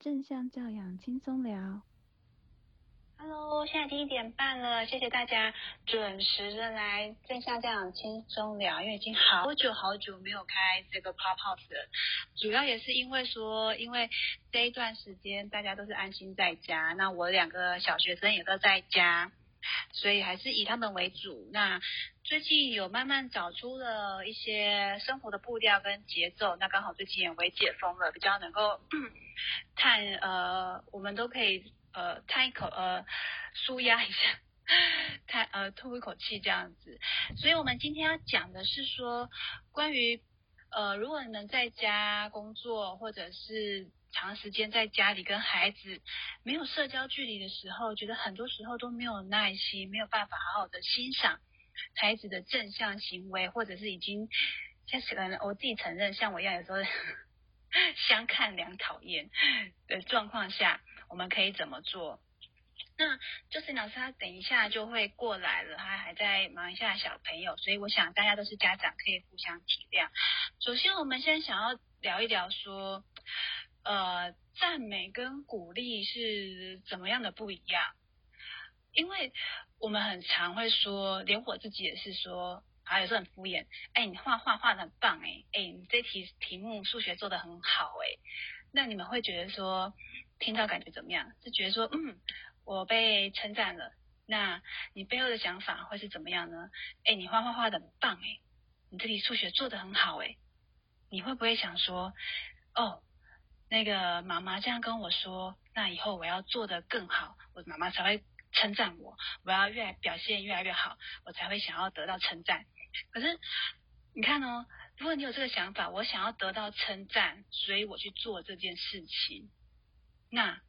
正向教养轻松聊。Hello，现在一点半了，谢谢大家准时的来正向教养轻松聊。因为已经好久好久没有开这个 Pop House 了，主要也是因为说，因为这一段时间大家都是安心在家，那我两个小学生也都在家。所以还是以他们为主。那最近有慢慢找出了一些生活的步调跟节奏。那刚好最近也为解封了，比较能够 叹呃，我们都可以呃叹一口呃舒压一下，叹呃吐一口气这样子。所以我们今天要讲的是说，关于呃如果你能在家工作或者是。长时间在家里跟孩子没有社交距离的时候，觉得很多时候都没有耐心，没有办法好好的欣赏孩子的正向行为，或者是已经像可能我自己承认，像我一样有时候 相看两讨厌的状况下，我们可以怎么做？那就是老师他等一下就会过来了，他还在忙一下小朋友，所以我想大家都是家长，可以互相体谅。首先，我们先想要聊一聊说。呃，赞美跟鼓励是怎么样的不一样？因为我们很常会说，连我自己也是说，啊，有时候很敷衍。哎，你画画画的很棒，哎，哎，你这题题目数学做的很好，哎，那你们会觉得说，听到感觉怎么样？是觉得说，嗯，我被称赞了。那你背后的想法会是怎么样呢？哎，你画画画的很棒，哎，你这题数学做的很好，哎，你会不会想说，哦？那个妈妈这样跟我说，那以后我要做的更好，我妈妈才会称赞我。我要越表现越来越好，我才会想要得到称赞。可是你看哦，如果你有这个想法，我想要得到称赞，所以我去做这件事情，那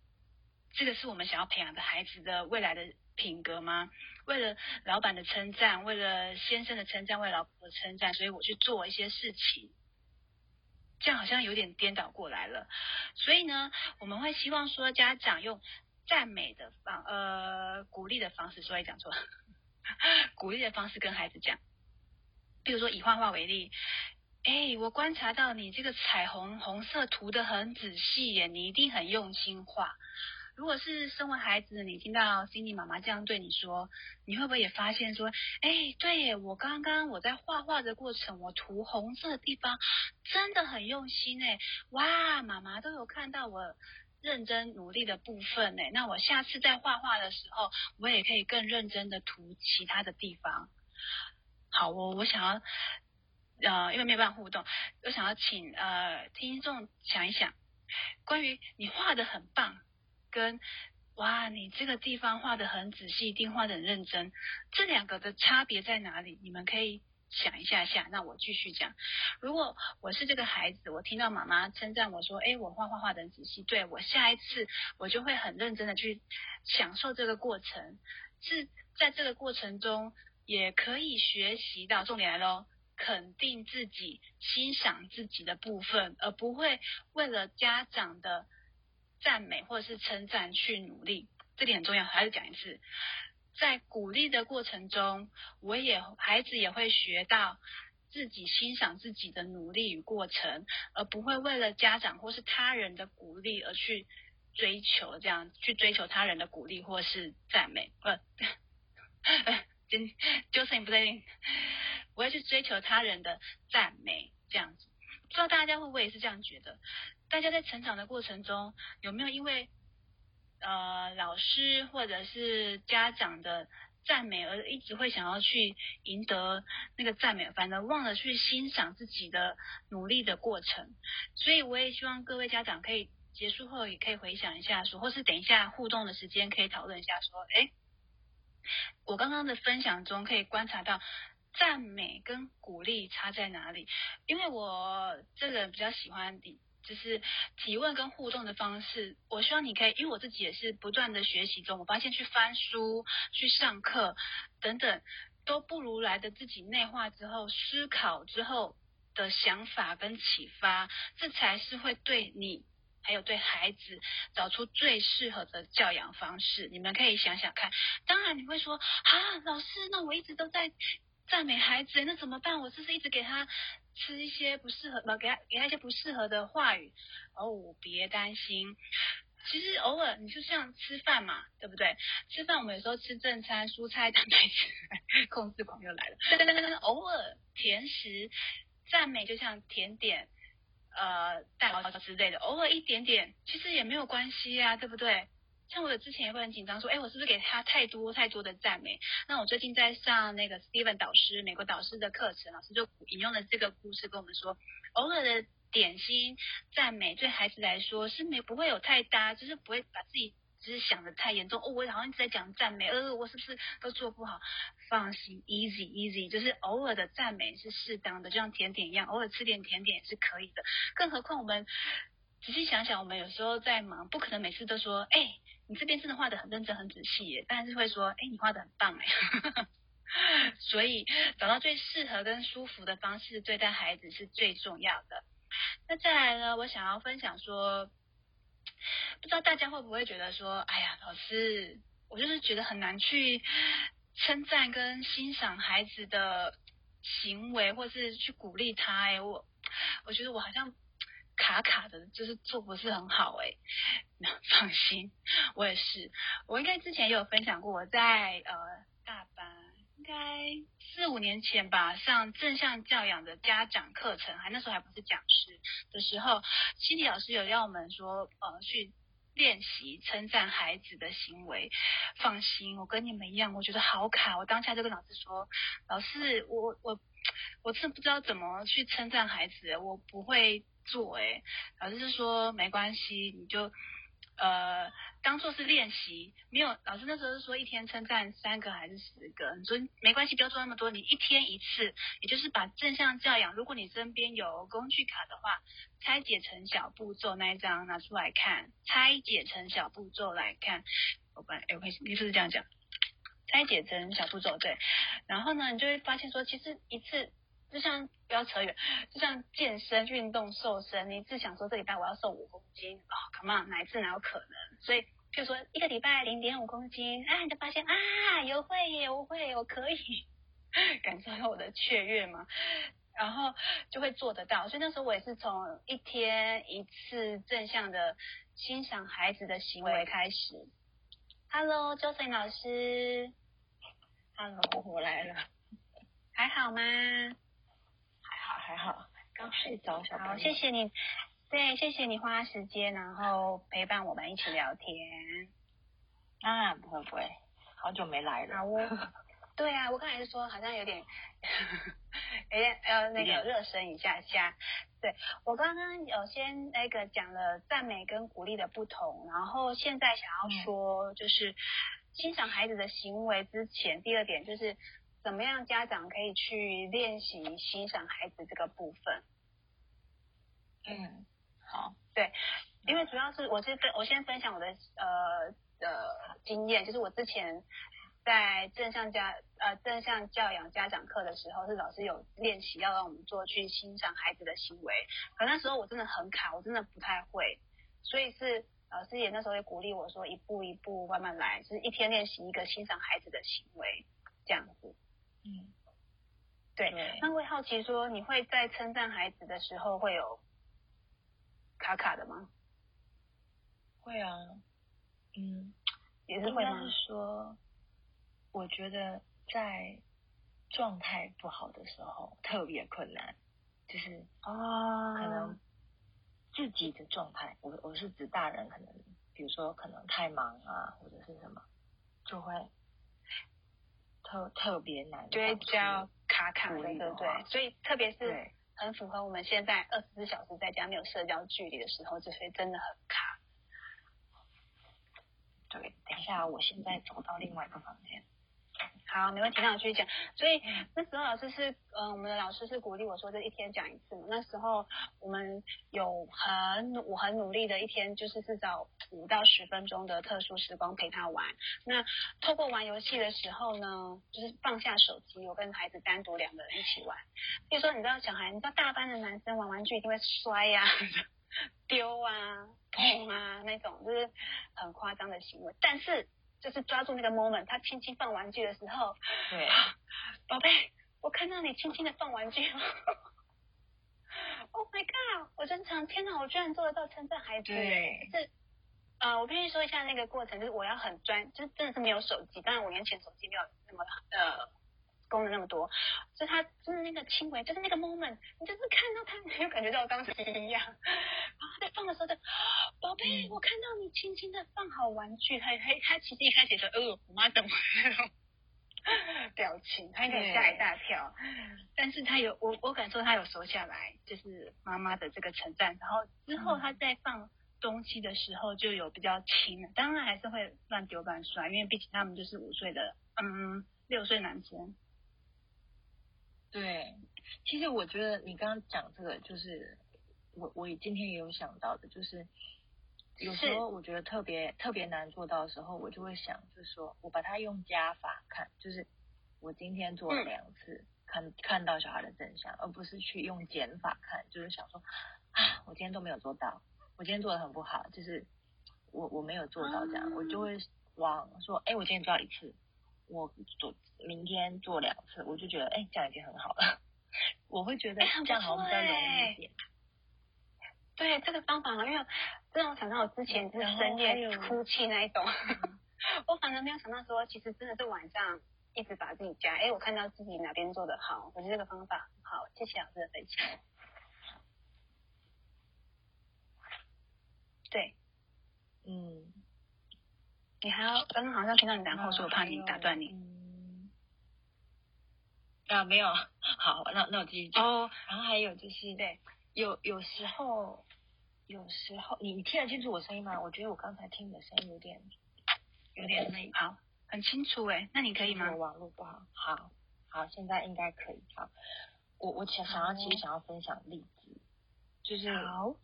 这个是我们想要培养的孩子的未来的品格吗？为了老板的称赞，为了先生的称赞，为了老婆的称赞，所以我去做一些事情。这样好像有点颠倒过来了，所以呢，我们会希望说家长用赞美的方呃鼓励的方式，所以讲错，鼓励的方式跟孩子讲，比如说以画画为例，哎，我观察到你这个彩虹红色涂的很仔细耶，你一定很用心画。如果是身为孩子，你听到 Cindy 妈妈这样对你说，你会不会也发现说，哎，对我刚刚我在画画的过程，我涂红色的地方真的很用心哎，哇，妈妈都有看到我认真努力的部分呢，那我下次在画画的时候，我也可以更认真的涂其他的地方。好，我我想要，呃，因为没有办法互动，我想要请呃听众想一想，关于你画的很棒。跟哇，你这个地方画的很仔细，一定画的很认真，这两个的差别在哪里？你们可以想一下下。那我继续讲，如果我是这个孩子，我听到妈妈称赞我说，哎，我画画画的很仔细，对我下一次我就会很认真的去享受这个过程，是在这个过程中也可以学习到，重点来喽，肯定自己、欣赏自己的部分，而不会为了家长的。赞美或者是称赞去努力，这点很重要。还是讲一次，在鼓励的过程中，我也孩子也会学到自己欣赏自己的努力与过程，而不会为了家长或是他人的鼓励而去追求这样去追求他人的鼓励或是赞美。呃，今就是你不对，我要去追求他人的赞美这样子。不知道大家会不会也是这样觉得？大家在成长的过程中，有没有因为呃老师或者是家长的赞美而一直会想要去赢得那个赞美，反而忘了去欣赏自己的努力的过程？所以我也希望各位家长可以结束后也可以回想一下，说或是等一下互动的时间可以讨论一下，说哎，我刚刚的分享中可以观察到。赞美跟鼓励差在哪里？因为我这个人比较喜欢，就是提问跟互动的方式。我希望你可以，因为我自己也是不断的学习中，我发现去翻书、去上课等等，都不如来的自己内化之后、思考之后的想法跟启发，这才是会对你还有对孩子找出最适合的教养方式。你们可以想想看。当然你会说啊，老师，那我一直都在。赞美孩子，那怎么办？我是不是一直给他吃一些不适合，给他给他一些不适合的话语。哦，别担心，其实偶尔你就像吃饭嘛，对不对？吃饭我们有时候吃正餐，蔬菜蛋白质，控制狂又来了。偶尔甜食赞美就像甜点，呃，蛋糕之类的，偶尔一点点，其实也没有关系啊，对不对？像我之前也会很紧张，说，哎，我是不是给他太多太多的赞美？那我最近在上那个 Steven 导师美国导师的课程，老师就引用了这个故事跟我们说，偶尔的点心赞美对孩子来说是没不会有太大，就是不会把自己只是想的太严重。哦，我好像一直在讲赞美，呃，我是不是都做不好？放心，easy easy，就是偶尔的赞美是适当的，就像甜点一样，偶尔吃点甜点也是可以的。更何况我们仔细想想，我们有时候在忙，不可能每次都说，哎。你这边真的画的很认真、很仔细耶，但是会说，哎，你画的很棒哎，所以找到最适合跟舒服的方式对待孩子是最重要的。那再来呢，我想要分享说，不知道大家会不会觉得说，哎呀，老师，我就是觉得很难去称赞跟欣赏孩子的行为，或是去鼓励他哎，我我觉得我好像。卡卡的，就是做不是很好哎。放心，我也是。我应该之前也有分享过，我在呃大班，应该四五年前吧，上正向教养的家长课程，还那时候还不是讲师的时候，心理老师有要我们说呃去练习称赞孩子的行为。放心，我跟你们一样，我觉得好卡。我当下就跟老师说，老师，我我我真的不知道怎么去称赞孩子，我不会。做哎，老师是说没关系，你就呃当做是练习，没有老师那时候是说一天称赞三个还是十个，你说没关系，不要做那么多，你一天一次，也就是把正向教养，如果你身边有工具卡的话，拆解成小步骤那一张拿出来看，拆解成小步骤来看，我本哎我你是不是这样讲？拆解成小步骤对，然后呢，你就会发现说，其实一次。就像不要扯远，就像健身运动瘦身，你只想说这礼拜我要瘦五公斤哦，come on，哪一次哪有可能？所以就说一个礼拜零点五公斤，哎，你就发现啊，有会耶，我会，我可以感受到我的雀跃嘛，然后就会做得到。所以那时候我也是从一天一次正向的欣赏孩子的行为开始。Hello，Joseph 老师，Hello，我来了，还好吗？还好，刚睡着，小好，谢谢你，对，谢谢你花时间，然后陪伴我们一起聊天。啊，不会不会，好久没来了。好哦。对啊，我刚才是说好像有点，有点呃那个热身一下下。对我刚刚有先那个讲了赞美跟鼓励的不同，然后现在想要说就是欣赏孩子的行为之前，第二点就是。怎么样，家长可以去练习欣赏孩子这个部分？嗯，好，对，因为主要是我是分，我先分享我的呃的经验，就是我之前在正向家呃正向教养家长课的时候，是老师有练习要让我们做去欣赏孩子的行为，可那时候我真的很卡，我真的不太会，所以是老师也那时候也鼓励我说一步一步慢慢来，就是一天练习一个欣赏孩子的行为这样子。嗯，对，那会好奇说，你会在称赞孩子的时候会有卡卡的吗？会啊，嗯，也是会吗？是说，我觉得在状态不好的时候特别困难，就是啊，可能自己的状态，我我是指大人，可能比如说可能太忙啊，或者是什么，就会。特特别难，就会比较卡卡的，对？所以特别是很符合我们现在二十四小时在家没有社交距离的时候，这些真的很卡。对，等一下，我现在走到另外一个房间。好，没问题，那我继续讲。所以那时候老师是，嗯，我们的老师是鼓励我说，这一天讲一次嘛。那时候我们有很我很努力的一天，就是至少五到十分钟的特殊时光陪他玩。那透过玩游戏的时候呢，就是放下手机，我跟孩子单独两个人一起玩。比如说，你知道小孩，你知道大班的男生玩玩具一定会摔呀、丢啊、碰啊那种，就是很夸张的行为，但是。就是抓住那个 moment，他轻轻放玩具的时候，对，宝贝，我看到你轻轻的放玩具了，，Oh my God！我真常天哪，我居然做得到称赞孩子，对，是。呃，我必须说一下那个过程，就是我要很专，就是真的是没有手机，当然我年前手机没有那么呃功能那么多，所以他就是那个轻微，就是那个 moment，你就是看到他，你就感觉到我当时一样，我看到你轻轻的放好玩具，他他他其实一开始说，呃，我妈怎么那种 表情，他有点吓一大跳，但是他有我我感受他有收下来，就是妈妈的这个称赞，然后之后他再放。东西的时候就有比较轻了，当然还是会乱丢乱摔，因为毕竟他们就是五岁的，嗯，六岁男生。对，其实我觉得你刚刚讲这个，就是我我今天也有想到的，就是有时候我觉得特别特别难做到的时候，我就会想，就是说我把它用加法看，就是我今天做了两次，看看到小孩的真相，而不是去用减法看，就是想说啊，我今天都没有做到。我今天做的很不好，就是我我没有做到这样，我就会往说，哎，我今天做了一次，我做明天做两次，我就觉得，哎，这样已经很好了。我会觉得这样好像比较容易一点。对这个方法，因为让我想到我之前就是深夜哭泣那一种，我反而没有想到说，其实真的是晚上一直把自己加，哎，我看到自己哪边做的好，我觉得这个方法很好，谢谢老师的分享。对，嗯，你还要刚刚好像听到你然后说，我怕你打断你。啊，没有，好，那那我继续讲。哦，然后还有就是，对，有有时候，有时候你你听得清楚我声音吗？我觉得我刚才听你的声音有点有点那。好，很清楚哎，那你可以吗？我网络不好。好，好，现在应该可以。好，我我想想要其实想要分享例子，就是好。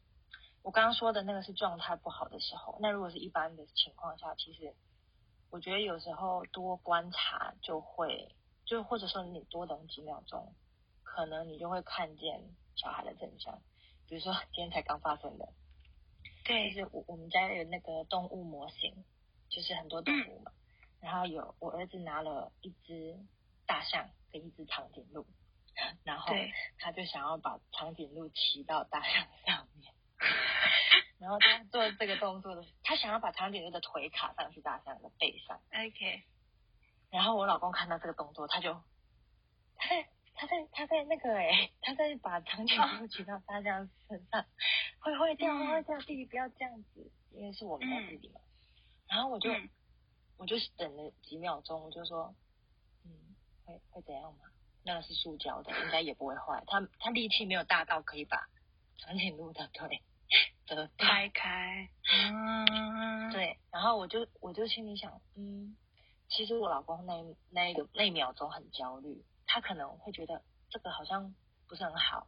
我刚刚说的那个是状态不好的时候，那如果是一般的情况下，其实我觉得有时候多观察就会，就或者说你多等几秒钟，可能你就会看见小孩的真相。比如说今天才刚发生的，对，就是我我们家有那个动物模型，就是很多动物嘛，然后有我儿子拿了一只大象跟一只长颈鹿，然后他就想要把长颈鹿骑到大象上面。然后他做这个动作的，他想要把长颈鹿的腿卡上去大象的背上。OK。然后我老公看到这个动作，他就他在他在那个哎，他在把长颈鹿骑到大象身上，会会这样会坏掉，弟弟不要这样子，因为是我们家弟弟嘛。然后我就我就等了几秒钟，我就说，嗯，会会怎样嘛？那个是塑胶的，应该也不会坏。他他力气没有大到可以把长颈鹿的腿。的开开，嗯，对，然后我就我就心里想，嗯，其实我老公那那一个那一秒钟很焦虑，他可能会觉得这个好像不是很好，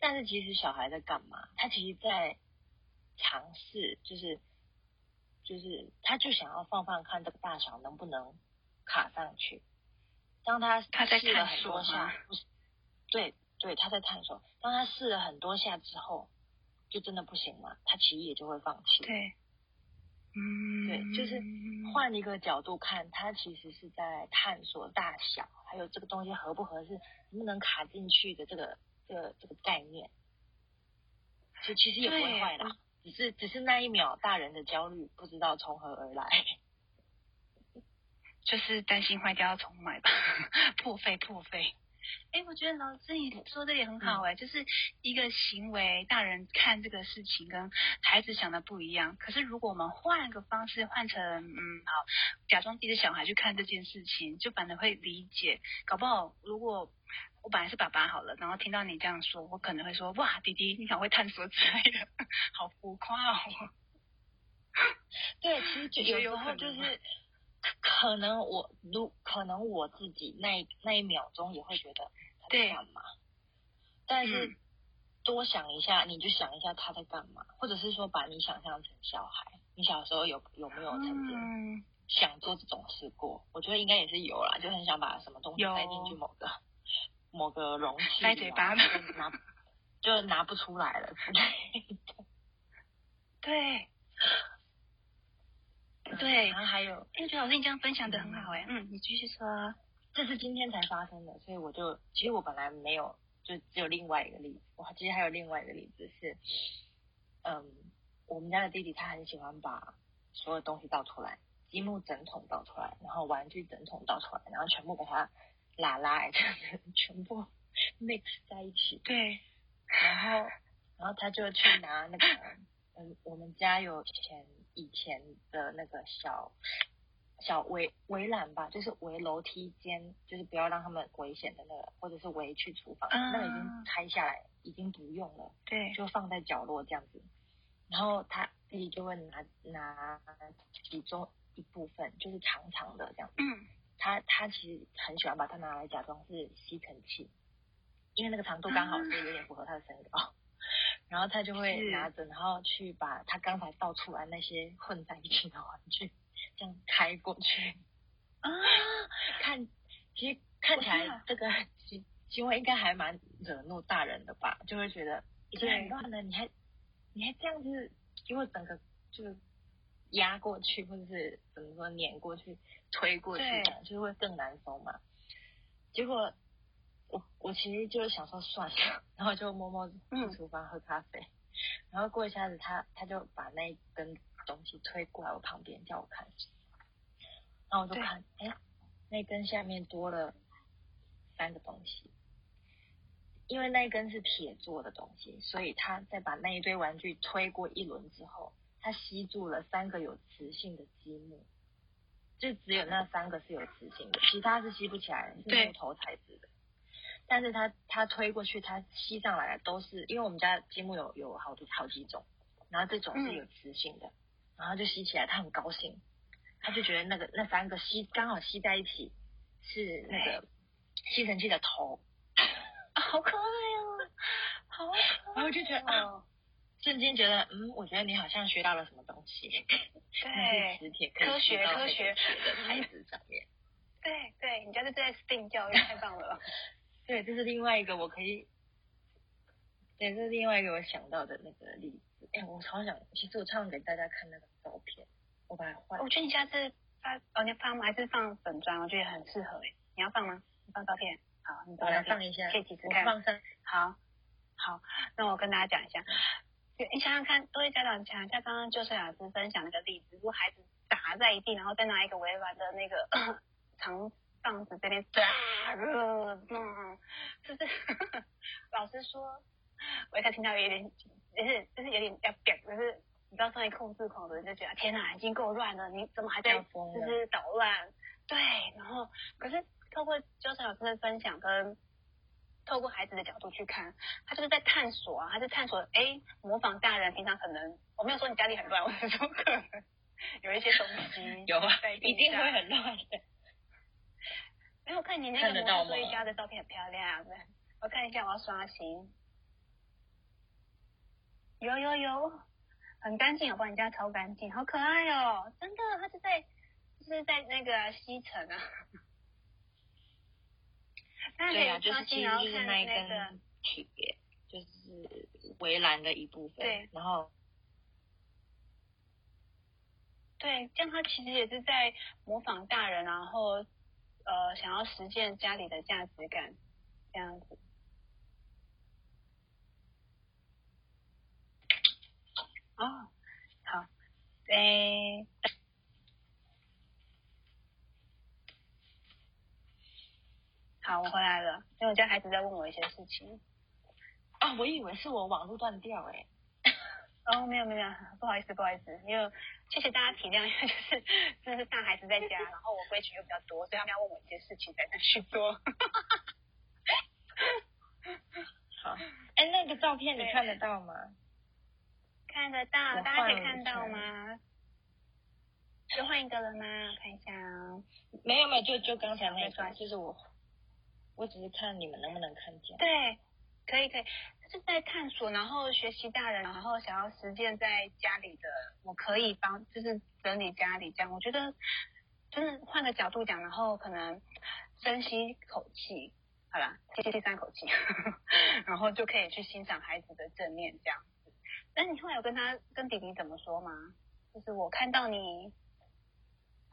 但是其实小孩在干嘛？他其实在尝试，就是就是他就想要放放看这个大小能不能卡上去。当他他在试了很多下，对对，他在探索。当他试了很多下之后。就真的不行嘛？他其实也就会放弃。对，嗯，对，就是换一个角度看，他其实是在探索大小，还有这个东西合不合适，能不能卡进去的这个这个这个概念。其其实也不会坏啦，只是只是那一秒大人的焦虑不知道从何而来，就是担心坏掉要重买吧，破 费破费。哎，我觉得老师你说的也很好哎，就是一个行为，大人看这个事情跟孩子想的不一样。可是如果我们换个方式，换成嗯好，假装自己的小孩去看这件事情，就反而会理解。搞不好如果我本来是爸爸好了，然后听到你这样说，我可能会说哇，弟弟你很会探索之类的，好浮夸哦。对，其实 有时候就是。可能我如可能我自己那那一秒钟也会觉得他在干嘛，但是多想一下，你就想一下他在干嘛，或者是说把你想象成小孩，你小时候有有没有曾经想做这种事过？我觉得应该也是有啦，就很想把什么东西塞进去某个某个容器，塞嘴巴拿就拿不出来了之类的。对。对，然后还有，哎，觉得老师你这样分享的很好哎，嗯，你继续说。这是今天才发生的，所以我就，其实我本来没有，就只有另外一个例子。我，其实还有另外一个例子是，嗯，我们家的弟弟他很喜欢把所有东西倒出来，积木整桶倒出来，然后玩具整桶倒出来，然后全部给他拉拉这样子，全部 mix 在一起。对，然后，然后他就去拿那个，嗯，我们家有前以前的那个小小围围栏吧，就是围楼梯间，就是不要让他们危险的那个，或者是围去厨房，那个已经拆下来，已经不用了，对，就放在角落这样子。然后他弟弟就会拿拿其中一部分，就是长长的这样子。嗯，他他其实很喜欢把它拿来假装是吸尘器，因为那个长度刚好是有点符合他的身高。然后他就会拿着，然后去把他刚才倒出来那些混在一起的玩具，这样开过去。啊，看，其实看起来这个行行为应该还蛮惹怒大人的吧？就会觉得已经很乱了，你还你还这样子给我整个就压过去，或者是怎么说碾过去、推过去，这样就会更难收嘛。结果。我我其实就是想说算了，然后就默默进厨房喝咖啡，然后过一下子他他就把那一根东西推过来我旁边叫我看，然后我就看，哎，那根下面多了三个东西，因为那一根是铁做的东西，所以他在把那一堆玩具推过一轮之后，他吸住了三个有磁性的积木，就只有那三个是有磁性的，其他是吸不起来，是木头材质的。但是他他推过去，他吸上来的都是，因为我们家积木有有好多好几种，然后这种是有磁性的，然后就吸起来，他很高兴，他就觉得那个那三个吸刚好吸在一起，是那个吸尘器的头，好可爱哦，好可爱，然后就觉得啊，瞬间觉得嗯，我觉得你好像学到了什么东西，对，磁铁科学科学的孩子上面，对对，你家是在 STEAM 教育，太棒了。对，这是另外一个我可以，对，这是另外一个我想到的那个例子。哎，我超想，其实我超想给大家看那个照片，我把它换。我觉得你下次发，哦，你放吗？还是放粉砖？我觉得很适合哎。你要放吗？你放照片。好，你把它放一下，可以几次看。放上。好，好，那我跟大家讲一下，你想想看，各位家长想一下，刚刚就是老师分享那个例子，如果孩子打在地，然后再拿一个微软的那个 长。棒子这边炸热，嗯，就是 老师说，我一开始听到有点，就是就是有点要变，就是你知道，上一控制狂的人就觉得天哪，已经够乱了，你怎么还在就是捣乱？对，然后可是透过教授老师的分享跟透过孩子的角度去看，他就是在探索啊，他是探索哎，模仿大人平常可能我没有说你家里很乱，我是说可能 有一些东西有啊，一定会很乱的。哎，我看你那个魔术一家的照片很漂亮，我看一下，我要刷新。有有有，很干净，我帮你家超干净，好可爱哦，真的，它是在是在那个西城啊。对啊，就是其实就是那一根铁，就是围栏的一部分。对，然后，对，这样他其实也是在模仿大人，然后。呃，想要实践家里的价值感，这样子。哦，好，诶，好，我回来了，因为我家孩子在问我一些事情。啊，我以为是我网络断掉，诶。哦，没有没有，不好意思不好意思，因为谢谢大家体谅，因 为就是真的是大孩子在家，然后我规矩又比较多，所以他们要问我一些事情才能去做。好，哎，那个照片你看得到吗？看得到，大家可以看到吗？就换一个了吗？看一下哦。没有没有，就就刚才那个，就是我，我只是看你们能不能看见。对，可以可以。是在探索，然后学习大人，然后想要实践在家里的，我可以帮，就是整理家里这样。我觉得，就是换个角度讲，然后可能深吸口气，好啦，吸气第三口气，然后就可以去欣赏孩子的正面这样子。那你后来有跟他跟弟弟怎么说吗？就是我看到你，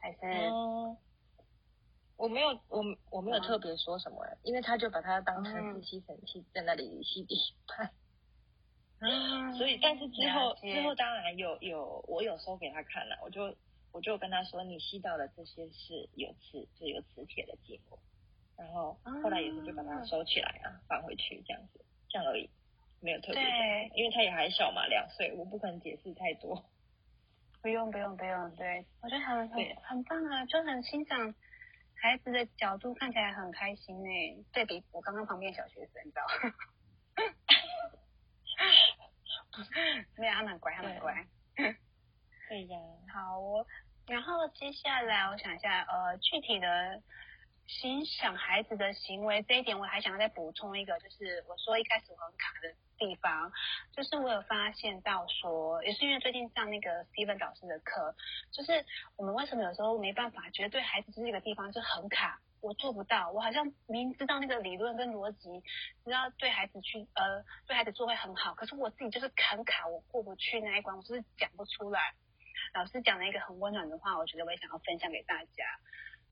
还是我没有，我我没有特别说什么，因为他就把它当成是吸尘器在那里吸地板。嗯，所以，但是之后之后当然有有，我有收给他看了，我就我就跟他说，你吸到的这些是有磁，就有磁铁的结膜，然后后来也是就把它收起来啊，放回去这样子，这样而已，没有特别讲对，因为他也还小嘛，两岁，我不可能解释太多。不用不用不用，对我觉得很对很很棒啊，就很欣赏孩子的角度，看起来很开心呢。对比我刚刚旁边小学生，你知道吗？没有，他们很乖，他们很乖。对呀，好我，然后接下来我想一下，呃，具体的欣赏孩子的行为这一点，我还想要再补充一个，就是我说一开始我很卡的地方，就是我有发现到说，也是因为最近上那个 Steven 导师的课，就是我们为什么有时候没办法，觉得对孩子这个地方就很卡。我做不到，我好像明知道那个理论跟逻辑，知道对孩子去呃对孩子做会很好，可是我自己就是很卡，我过不去那一关，我就是讲不出来。老师讲了一个很温暖的话，我觉得我也想要分享给大家。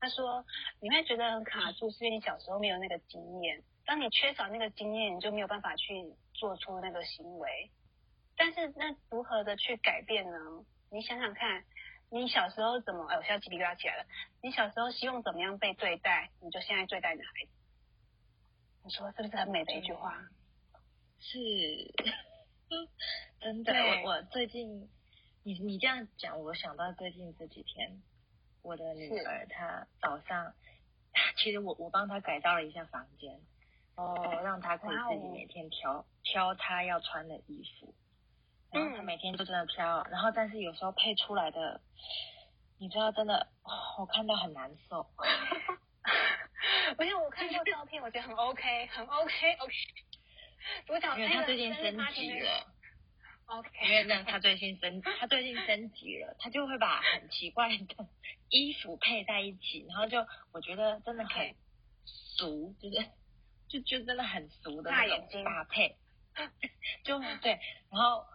他说：“你会觉得很卡住，是因为你小时候没有那个经验。当你缺少那个经验，你就没有办法去做出那个行为。但是那如何的去改变呢？你想想看，你小时候怎么……哎，我现在鸡皮疙瘩起来了。你小时候希望怎么样被对待，你就现在对待你的孩子。你说是不是很美的一句话？是，真的，对我我最近，你你这样讲，我想到最近这几天，我的女儿她早上，其实我我帮她改造了一下房间，哦，让她可以自己每天挑挑她要穿的衣服，然后她嗯每天就真的挑，然后但是有时候配出来的，你知道真的，哦我看到很难受。我想我看过照片，我觉得很 OK，很 OK，OK。主角因为那个她最近升级了。OK，因为呢，他最近升，他最近升级了，他就会把很奇怪的衣服配在一起，然后就我觉得真的很俗，就是就就真的很俗的那种搭配，就对，然后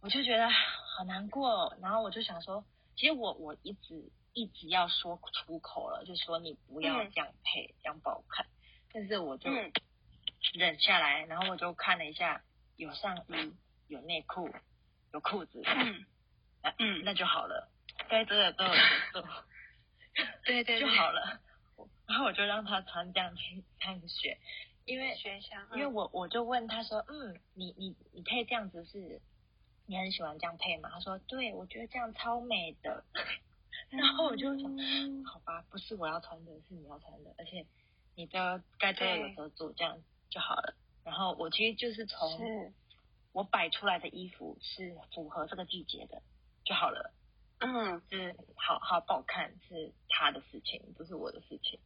我就觉得好难过哦，然后我就想说，其实我我一直一直要说出口了，就说你不要嗯。这样配，这样不好看，但是我就嗯。忍下来，然后我就看了一下，有上衣，有内裤，有裤子，嗯。那嗯。那就好了，该做的都有做，对对 就好了。然后我就让他穿这样去上学，因为因为我我就问他说，嗯，你你你配这样子是，你很喜欢这样配吗？他说，对，我觉得这样超美的。然后我就想，嗯好吧，不是我要穿的，是你要穿的，而且你的该做的有时候做，这样就好了。然后我其实就是从我摆出来的衣服是符合这个季节的就好了，嗯是好好不好看是他的事情，不是我的事情。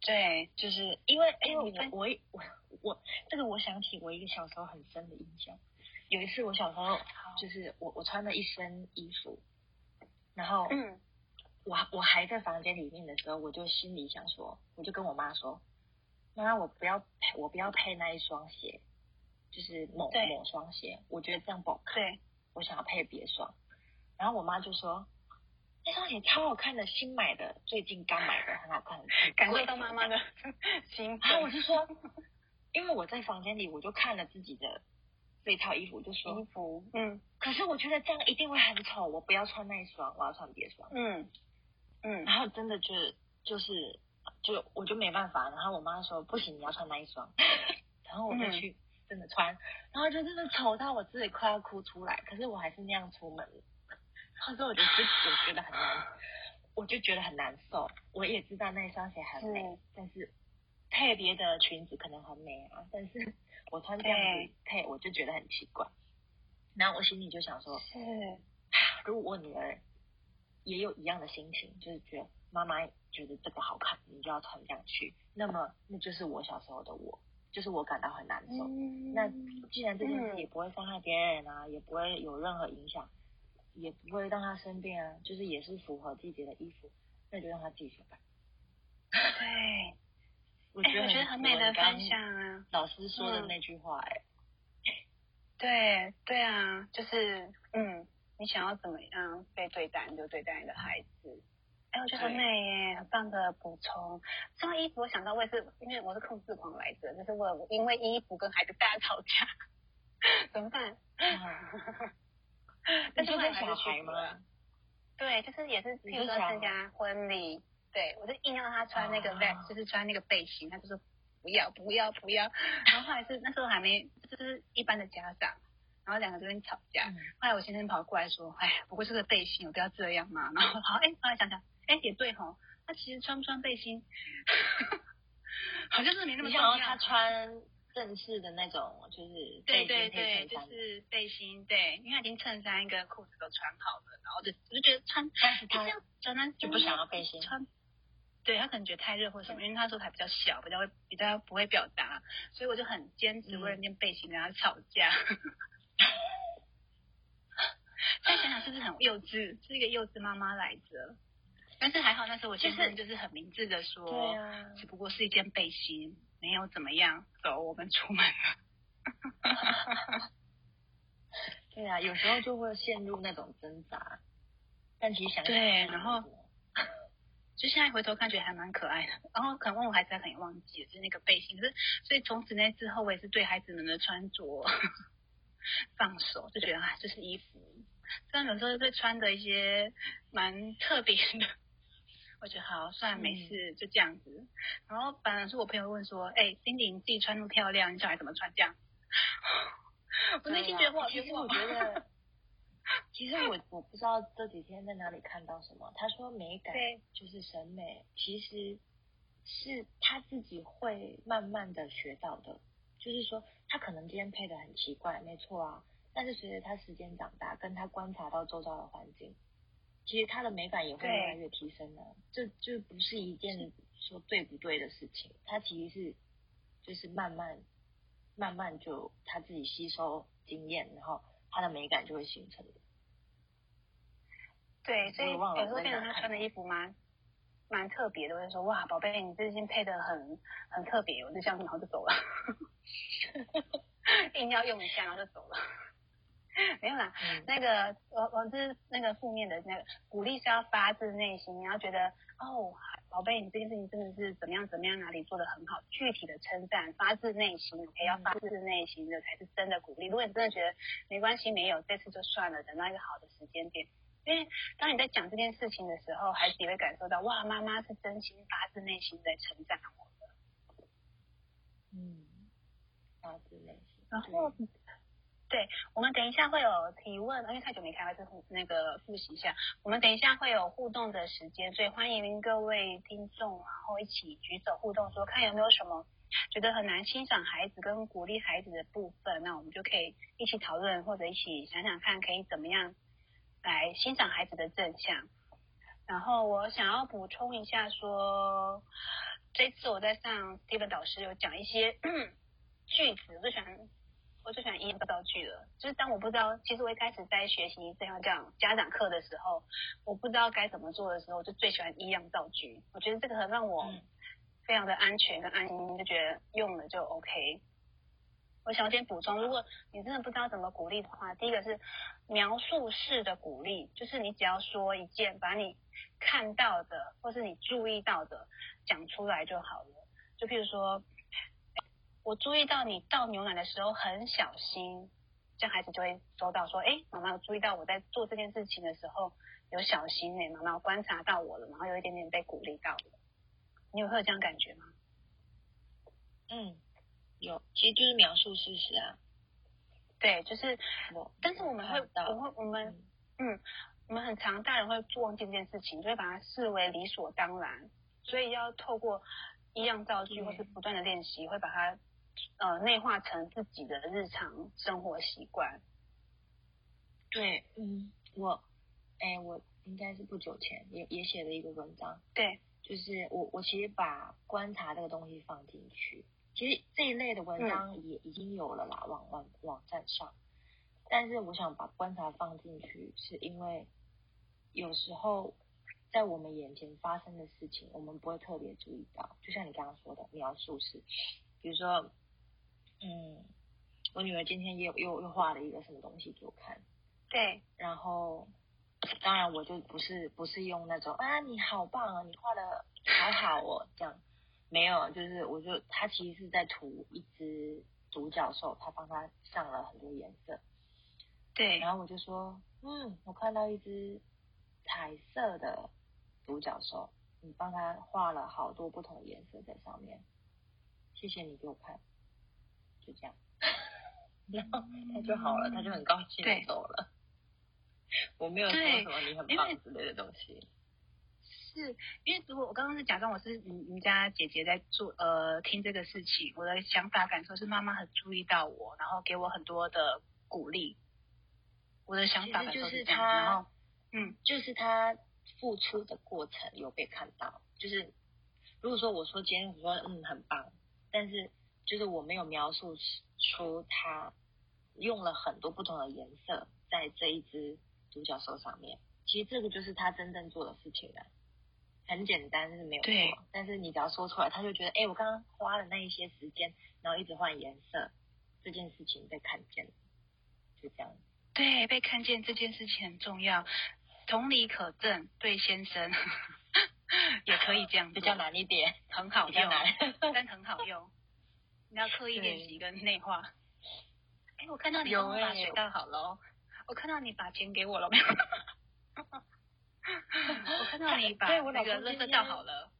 对就是因为因为我我我我这个我想起我一个小时候很深的印象，有一次我小时候就是我我穿了一身衣服，然后嗯我我还在房间里面的时候，我就心里想说，我就跟我妈说，妈，我不要配我不要配那一双鞋，就是某某双鞋，我觉得这样不好看，对我想要配别双。然后我妈就说，那双鞋超好看的，新买的，最近刚买的，很好看，很感受到妈妈的 心然后我扉。就说，因为我在房间里，我就看了自己的这套衣服，就说衣，服，嗯可是我觉得这样一定会很丑，我不要穿那一双，我要穿别双。嗯嗯然后真的就就是就我就没办法，然后我妈说不行，你要穿那一双，然后我就嗯去真的穿，然后就真的丑到我自己快要哭出来，可是我还是那样出门，然后我就我觉得很难，我就觉得很难受。我也知道那一双鞋很美是，但是配别的裙子可能很美啊，但是我穿这样子配，我就觉得很奇怪。然后我心里就想说，是如果我女儿也有一样的心情，就是觉得妈妈觉得这个好看，你就要穿这样去，那么那就是我小时候的我，就是我感到很难受。嗯那既然这件事嗯也不会伤害别人啊，也不会有任何影响，也不会让他生病啊，就是也是符合季节的衣服，那就让他自己去吧。对，我觉得哎我觉得很美的符合刚分享啊。老师说的嗯那句话、哎、对对啊，就是嗯，你想要怎么样被对待，你就对待你的孩子。哎，我觉得很美耶，很棒的补充。这套衣服我想到我也是，因为我是控制狂来着，就是我因为衣服跟孩子大吵架，怎么办？但是后来还是去了。对，就是也是，譬如说参加婚礼，对我就硬要他穿那个 vest，就是穿那个背心，他就说不要不要不要。然后后来是那时候还没，就是一般的家长，然后两个就在吵架。后来我先生跑过来说，哎，不过是个背心，我不要这样嘛。然后好，哎，后来想想。哎，也对吼，他其实穿不穿背心，好像是没那么重要。他穿正式的那种，就是对对对，就是背心，对，因为他已经衬衫跟裤子都穿好了，然后就我就觉得穿，但是他穿男就不想要背心穿，对他可能觉得太热或什么，因为他说还比较小，比较会比较不会表达，所以我就很坚持为了件背心跟他吵架。再想想是不是很幼稚？是一个幼稚妈妈来着。但是还好，那时候我先生就是很明智的说，对啊，只不过是一件背心，没有怎么样。走，我们出门了。对啊，有时候就会陷入那种挣扎，但其实想对，然后就现在回头看，觉得还蛮可爱的。然后可能问我孩子，他可能忘记了，就是那个背心。可是，所以从此那之后，我也是对孩子们的穿着 放手，就觉得啊，这是衣服。虽然有时候会穿的一些蛮特别的。我觉得好，算了，没事，就这样子。然后反而是我朋友问说：“哎，Cindy，你自己穿那么漂亮，你小孩怎么穿这样？” 我内心觉得，其实我觉得，其实我我不知道这几天在哪里看到什么。他说美感就是审美，其实是他自己会慢慢的学到的。就是说，他可能今天配的很奇怪，没错啊。但是随着他时间长大，跟他观察到周遭的环境。其实它的美感也会越来越提升的，这就不是一件说对不对的事情，它其实是就是慢慢慢慢就他自己吸收经验，然后他的美感就会形成的。对，所以有时候变成他穿的衣服蛮蛮特别的，我就说哇，宝贝，你最近配的很很特别，我就这样，然后就走了，硬要用一下，然后就走了。没有啦，那个我我是那个负面的那个鼓励是要发自内心，你要觉得哦，宝贝，你这件事情真的是怎么样怎么样，哪里做的很好，具体的称赞，发自内心，OK，要发自内心的才是真的鼓励。如果你真的觉得没关系，没有这次就算了，等到一个好的时间点，因为当你在讲这件事情的时候，孩子也会感受到哇，妈妈是真心发自内心在称赞我的。嗯，发自内心，然后。对，我们等一下会有提问，因为太久没开会，是那个复习一下。我们等一下会有互动的时间，所以欢迎各位听众，然后一起举手互动，说看有没有什么觉得很难欣赏孩子跟鼓励孩子的部分，那我们就可以一起讨论，或者一起想想看可以怎么样来欣赏孩子的正向。然后我想要补充一下，说这次我在上 Steven 导师有讲一些 句子，我就想。我最喜欢一样道具了，就是当我不知道，其实我一开始在学习这样讲家长课的时候，我不知道该怎么做的时候，我就最喜欢一样道具。我觉得这个很让我非常的安全跟安心，就觉得用了就 OK。我想先补充，如果你真的不知道怎么鼓励的话，第一个是描述式的鼓励，就是你只要说一件，把你看到的或是你注意到的讲出来就好了。就譬如说。我注意到你倒牛奶的时候很小心，这样孩子就会收到说，哎，妈妈有注意到我在做这件事情的时候有小心哎，妈妈观察到我了，然后有一点点被鼓励到了。你有会有这样感觉吗？嗯，有，其实就是描述事实啊。对，就是，但是我们会，我会，我们，嗯，我们很常大人会忘记这件事情，就会把它视为理所当然，所以要透过一样造句或是不断的练习，会把它。呃，内化成自己的日常生活习惯。对，嗯，我，哎，我应该是不久前也也写了一个文章。对，就是我我其实把观察这个东西放进去，其实这一类的文章也已经有了啦，网网网站上。但是我想把观察放进去，是因为有时候在我们眼前发生的事情，我们不会特别注意到。就像你刚刚说的描述是，比如说。嗯，我女儿今天又又又画了一个什么东西给我看。对。然后当然我就不是不是用那种啊你好棒啊，你画的好好哦这样，没有，就是我就他其实是在涂一只独角兽，他帮他上了很多颜色。对，然后我就说，嗯，我看到一只彩色的独角兽，你帮他画了好多不同颜色在上面，谢谢你给我看，就这样，然后他就好了，他就很高兴的走了。我没有说什么你很棒之类的东西，是因为如果我刚刚是假装我是你你家姐姐在做呃听这个事情，我的想法感受是妈妈很注意到我，然后给我很多的鼓励。我的想法就是他，嗯，就是他付出的过程有被看到。就是如果说我说今天我说嗯很棒，但是就是我没有描述出他用了很多不同的颜色在这一只独角兽上面。其实这个就是他真正做的事情了，很简单是没有错。但是你只要说出来，他就觉得哎，我刚刚花了那一些时间，然后一直换颜色，这件事情被看见了，就这样。对，被看见这件事情很重要，同理可证。对先生 也可以这样，比较难一点，很好用，但很好用。你要刻意练习跟内化。哎，我看到你把水倒好了，我看到你把钱给我了没有？我看到你把那个垃圾倒好了。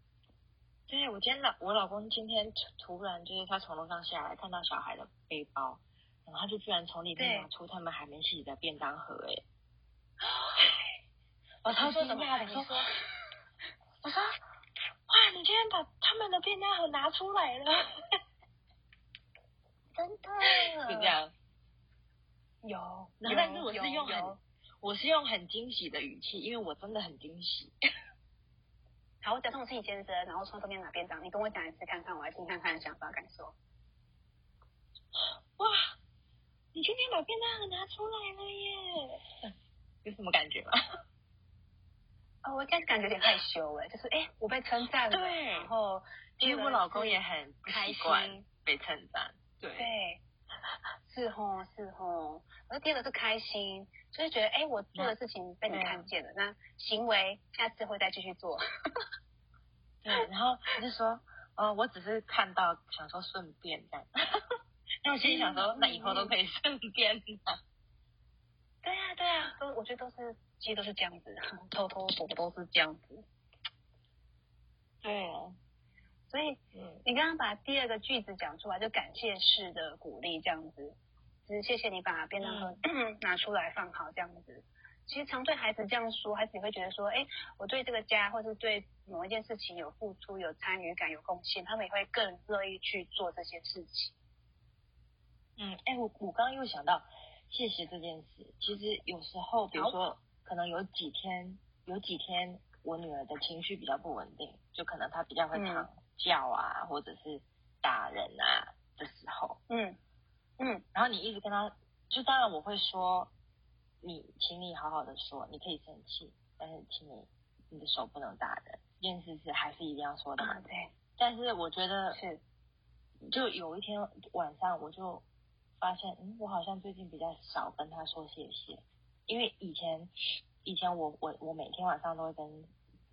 对，我今天老我老公今天突然就是他从楼上下来，看到小孩的背包。然后他就居然从里面拿出他们还没洗的便当盒，哎，我他说什么？我说，我说，哇，你今天把他们的便当盒拿出来了，真的？是这样。有，但是我是用很，我是用很惊喜的语气，因为我真的很惊喜。好，我假装我是你先生，然后从这边拿便当，你跟我讲一次看看，我来听看看想法感受。哇！你今天把便当盒拿出来了耶，有什么感觉吗？哦，我开始感觉有点害羞哎，就是哎，我被称赞了，对，然后其实我老公也很开心被称赞，对，对，是吼是吼，而第二个是开心，就是觉得哎，我做的事情被你看见了，那行为下次会再继续做，对，然后他就说，哦，我只是看到想说顺便这样。那我心里想说，那以后都可以顺便的。对啊，对啊，都我觉得都是，其实都是这样子，偷偷躲都是这样子。对啊，所以你刚刚把第二个句子讲出来，就感谢式的鼓励这样子，就是谢谢你把便当盒 拿出来放好这样子。其实常对孩子这样说，孩子也会觉得说，哎，我对这个家或是对某一件事情有付出、有参与感、有贡献，他们也会更乐意去做这些事情。嗯，哎，我我刚刚又想到，谢谢这件事。其实有时候，比如说，可能有几天，有几天我女儿的情绪比较不稳定，就可能她比较会常叫啊，或者是打人啊的时候，嗯嗯，然后你一直跟他，就当然我会说，你，请你好好的说，你可以生气，但是请你，你的手不能打人，这件事是还是一定要说的嘛。对。但是我觉得是，就有一天晚上我就。发现，嗯，我好像最近比较少跟他说谢谢，因为以前，以前我我我每天晚上都会跟，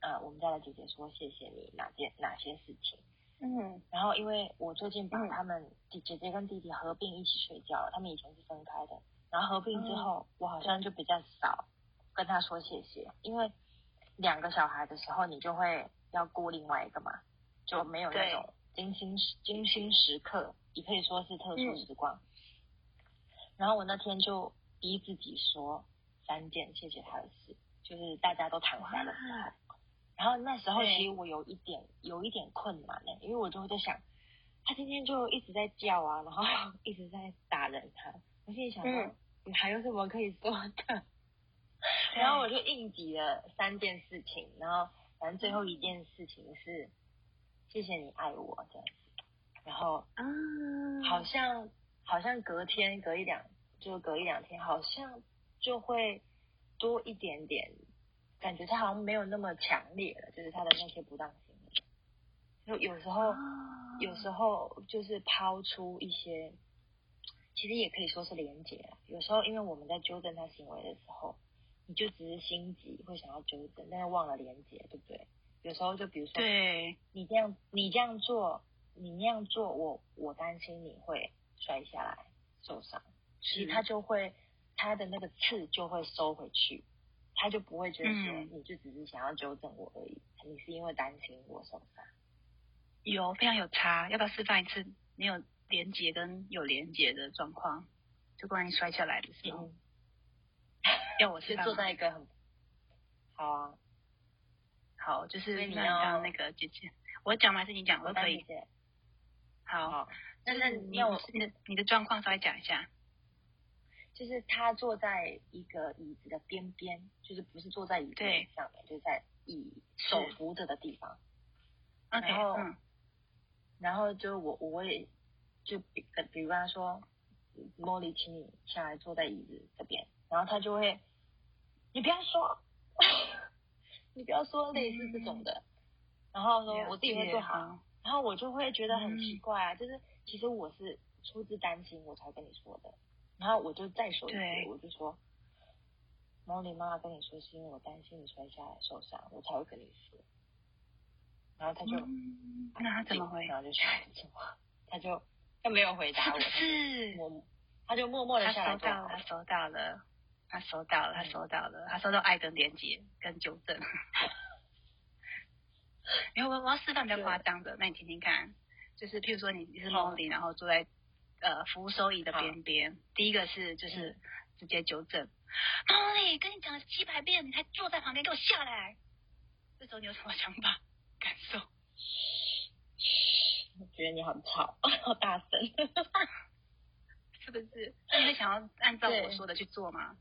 呃，我们家的姐姐说谢谢你哪件哪些事情，嗯，然后因为我最近把他们姐姐姐跟弟弟合并一起睡觉了，他们以前是分开的，然后合并之后，我好像就比较少跟他说谢谢，因为两个小孩的时候，你就会要顾另外一个嘛，就没有那种精心精心时刻，也可以说是特殊时光。然后我那天就逼自己说三件谢谢他的事，就是大家都躺下的时候。然后那时候其实我有一点有一点困难呢，因为我就会在想，他今天就一直在叫啊，然后 一直在打人他。我心里想说，你还有什么可以说的？然后我就应急了三件事情，然后反正最后一件事情是谢谢你爱我这样子。然后啊好像。好像隔天隔一两，就隔一两天，好像就会多一点点，感觉他好像没有那么强烈了，就是他的那些不当行为。就有时候，有时候就是抛出一些，其实也可以说是连结。有时候因为我们在纠正他行为的时候，你就只是心急，会想要纠正，但是忘了连接，对不对？有时候就比如说，对，你这样你这样做，你那样做，我我担心你会摔下来受伤，其实他就会他的那个刺就会收回去，他就不会觉得说嗯你就只是想要纠正我而已，你是因为担心我受伤。有非常有差，要不要示范一次没有连接跟有连接的状况？就关于摔下来的时候，嗯，要我 示就坐在一个很好啊，好，就是你要那个姐姐，我讲吗还是你讲？我都可以。好，好，那那是你你要我你的你的状况稍微讲一下。就是他坐在一个椅子的边边，就是不是坐在椅子上面，就是在椅手扶着的地方。然后嗯，然后就我我也就比比如跟他说，茉莉，请你下来坐在椅子这边，然后他就会，你不要说，你不要说类似这种的，然后说我自己会做好，然后我就会觉得很嗯。奇怪啊，就是其实我是出自担心我才跟你说的，然后我就再说一对次，我就说，茉莉妈妈跟你说是因为我担心你摔下来受伤，我才会跟你说，然后他就。嗯，那他怎么回？然后就去做，他就他没有回答我，是不是？默默他就默默的他下来收到了，做他收到了，他收到了，他嗯收到了，他收到爱的连接跟纠正。因 为我我要示范比较夸张的，那你听听看，就是譬如说你你是好 Molly，然后坐在呃扶手椅的好边边，第一个是就是嗯直接纠正，Molly 跟你讲了几百遍，你才坐在旁边给我下来。这时候你有什么想法感受？我觉得你很吵，好大声。是不是？那你会想要按照我对说的去做吗？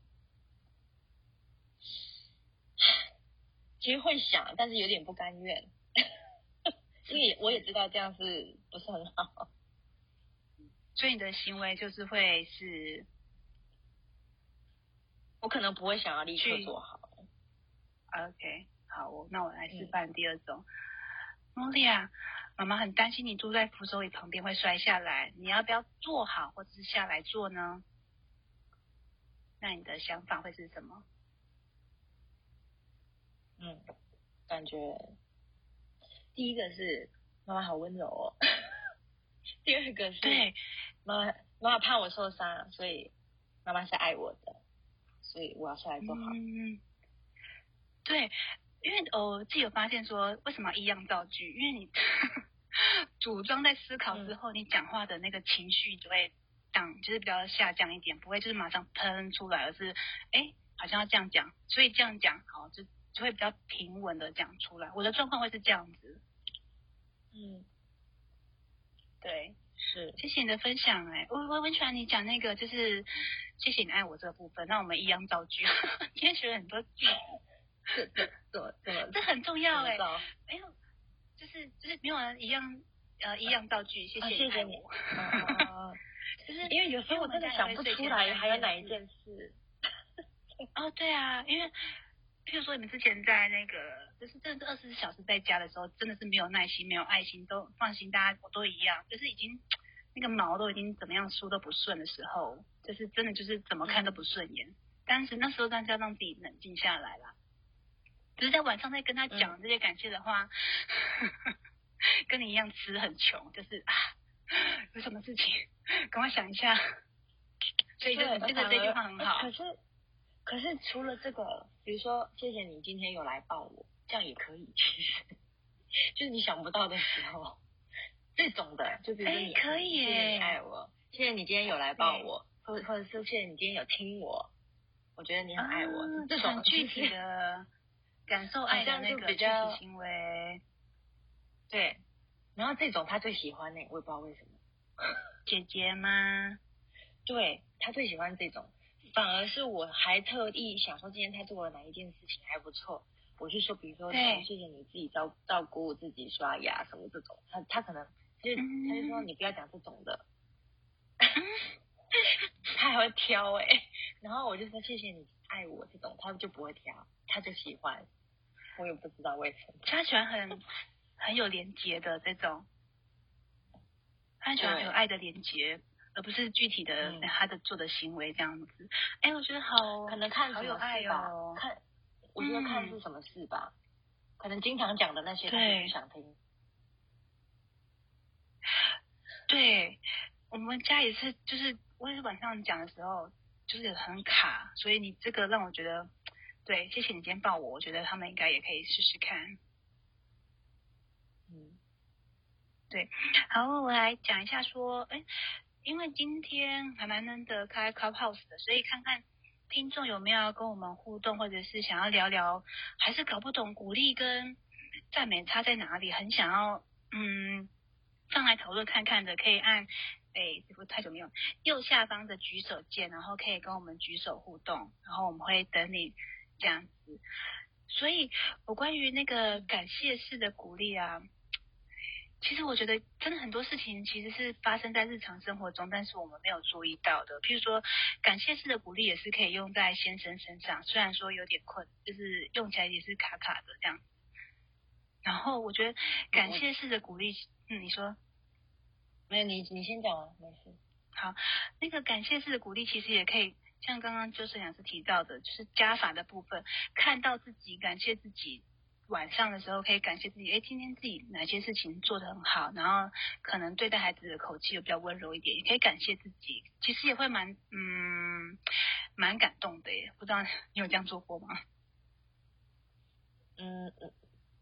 其实会想，但是有点不甘愿，因为我也知道这样是不是很好。所以你的行为就是会是我可能不会想要立刻做好。OK，好，我那我来示范第二种。茉莉啊，妈妈很担心你坐在扶手椅旁边会摔下来，你要不要坐好或者是下来坐呢？那你的想法会是什么？嗯，感觉第一个是妈妈好温柔哦，第二个是对，妈妈妈妈怕我受伤，所以妈妈是爱我的，所以我要下来做好。嗯，对，因为呃我自己有发现说，为什么一样造句？因为你 组装在思考之后，你讲话的那个情绪就会荡，就是比较下降一点，不会就是马上喷出来，而是哎好像要这样讲，所以这样讲好就就会比较平稳的讲出来。我的状况会是这样子，嗯，对，是谢谢你的分享、哎，我我很喜欢你讲那个，就是谢谢你爱我这个部分。那我们一样造句，今天学了很多句子，这这怎么怎么这很重要哎、没有，就是就是没有人一样呃一样造句，谢啊谢谢谢你爱我啊 就是因为有时候我真的想不出来还有哪一件事。哦，对啊，因为譬如说你们之前在那个就是真的是二十四小时在家的时候，真的是没有耐心、没有爱心，都放心，大家我都一样，就是已经那个毛都已经怎么样梳都不顺的时候，就是真的就是怎么看都不顺眼。但是那时候大家让自己冷静下来啦，只是在晚上在跟他讲这些感谢的话，跟你一样吃很穷，就是啊，有什么事情赶快想一下。所以就对这个这句话很好可。是可是除了这个，比如说谢谢你今天有来抱我，这样也可以。其实就是你想不到的时候，这种的，就比如说你、谢谢你爱我，谢谢你今天有来抱我，或或者是谢谢你今天有听我，我觉得你很爱我，啊这种具体的 感受爱的那个行为，对。然后这种他最喜欢呢、我也不知道为什么。姐姐吗？对他最喜欢这种，反而是我还特意想说今天他做了哪一件事情还不错，我是说比如说对。谢谢你自己照照顾自己刷牙什么这种，他他可能就嗯。他就说你不要讲这种的，他还会挑哎、然后我就说谢谢你爱我这种，他就不会挑，他就喜欢，我也不知道为什么。他喜欢很很有连结的这种，他喜欢很有爱的连结，而不是具体的他的做的行为这样子。哎，我觉得好，可能看好有爱哦。看，我觉得看是什么事吧。可能经常讲的那些，他不想听。对，我们家也是，就是我也是晚上讲的时候，就是很卡，所以你这个让我觉得，对，谢谢你今天抱我，我觉得他们应该也可以试试看。嗯，对，好，我来讲一下说，哎，因为今天还蛮难得开 Clubhouse 的，所以看看。听众有没有要跟我们互动，或者是想要聊聊，还是搞不懂鼓励跟赞美差在哪里？很想要嗯上来讨论看看的，可以按哎，这个太久没有右下方的举手键，然后可以跟我们举手互动，然后我们会等你这样子。所以我关于那个感谢式的鼓励啊。其实我觉得，真的很多事情其实是发生在日常生活中，但是我们没有注意到的。譬如说，感谢式的鼓励也是可以用在先生身上，虽然说有点困，就是用起来也是卡卡的这样。然后我觉得感谢式的鼓励，嗯，你说，没有你，你先讲啊，没事。好，那个感谢式的鼓励其实也可以，像刚刚就是讲师提到的，就是加法的部分，看到自己，感谢自己。晚上的时候可以感谢自己，哎，今天自己哪些事情做得很好，然后可能对待孩子的口气又比较温柔一点，也可以感谢自己，其实也会蛮嗯蛮感动的耶。不知道你有这样做过吗？嗯嗯，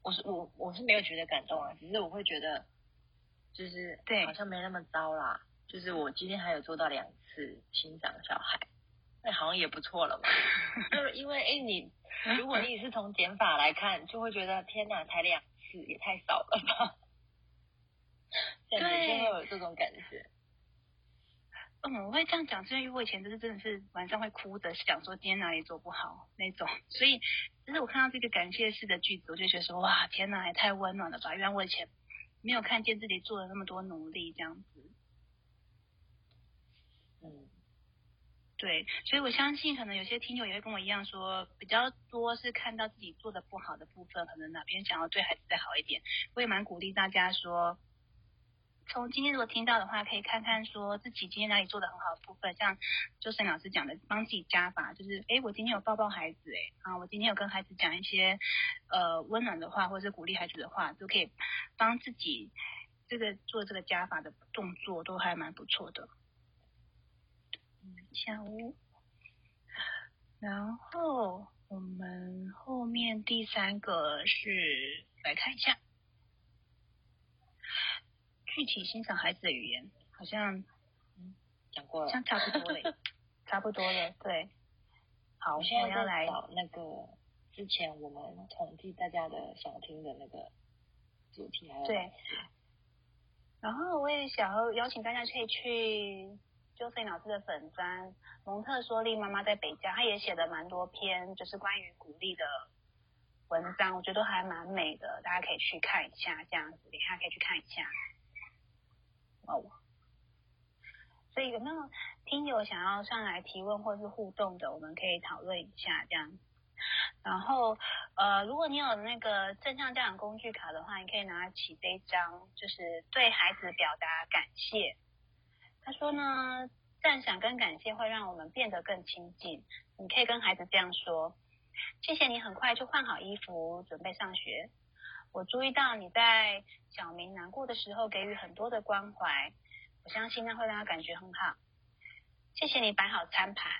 我是我我是没有觉得感动啊，只是我会觉得就是对，好像没那么糟啦。就是我今天还有做到两次欣赏小孩，那好像也不错了嘛。就 是因为哎你。如果你是从减法来看，就会觉得天哪，才两次也太少了吧？对，就会有这种感觉。嗯，我会这样讲，是因为我以前就是真的是晚上会哭的，想说今天哪里做不好那种。所以，就是我看到这个感谢式的句子，我就觉得说，哇，天哪，也太温暖了吧！原来我以前没有看见自己做了那么多努力，这样子。嗯。对，所以我相信可能有些听友也会跟我一样说，比较多是看到自己做的不好的部分，可能哪边想要对孩子再好一点。我也蛮鼓励大家说，从今天如果听到的话，可以看看说自己今天哪里做的很好的部分，像周深老师讲的，帮自己加法，就是哎，我今天有抱抱孩子，哎啊，我今天有跟孩子讲一些呃温暖的话，或者是鼓励孩子的话，都可以帮自己这个做这个加法的动作，都还蛮不错的。下午，然后我们后面第三个是来看一下，具体欣赏孩子的语言，好像讲过了，像差不多了，差不多了，对。好，我现在要来找那个之前我们统计大家的想听的那个主题，还有对。然后我也想要邀请大家可以去。就费老师的粉砖蒙特梭利妈妈在北加，她也写了蛮多篇，就是关于鼓励的文章，我觉得还蛮美的，大家可以去看一下，这样子，等下可以去看一下。哦，所以有没有听友想要上来提问或是互动的，我们可以讨论一下这样。然后呃，如果你有那个正向教养工具卡的话，你可以拿起这一张，就是对孩子表达感谢。他说呢，赞赏跟感谢会让我们变得更亲近。你可以跟孩子这样说：“谢谢你很快就换好衣服，准备上学。我注意到你在小明难过的时候给予很多的关怀，我相信那会让他感觉很好。谢谢你摆好餐盘。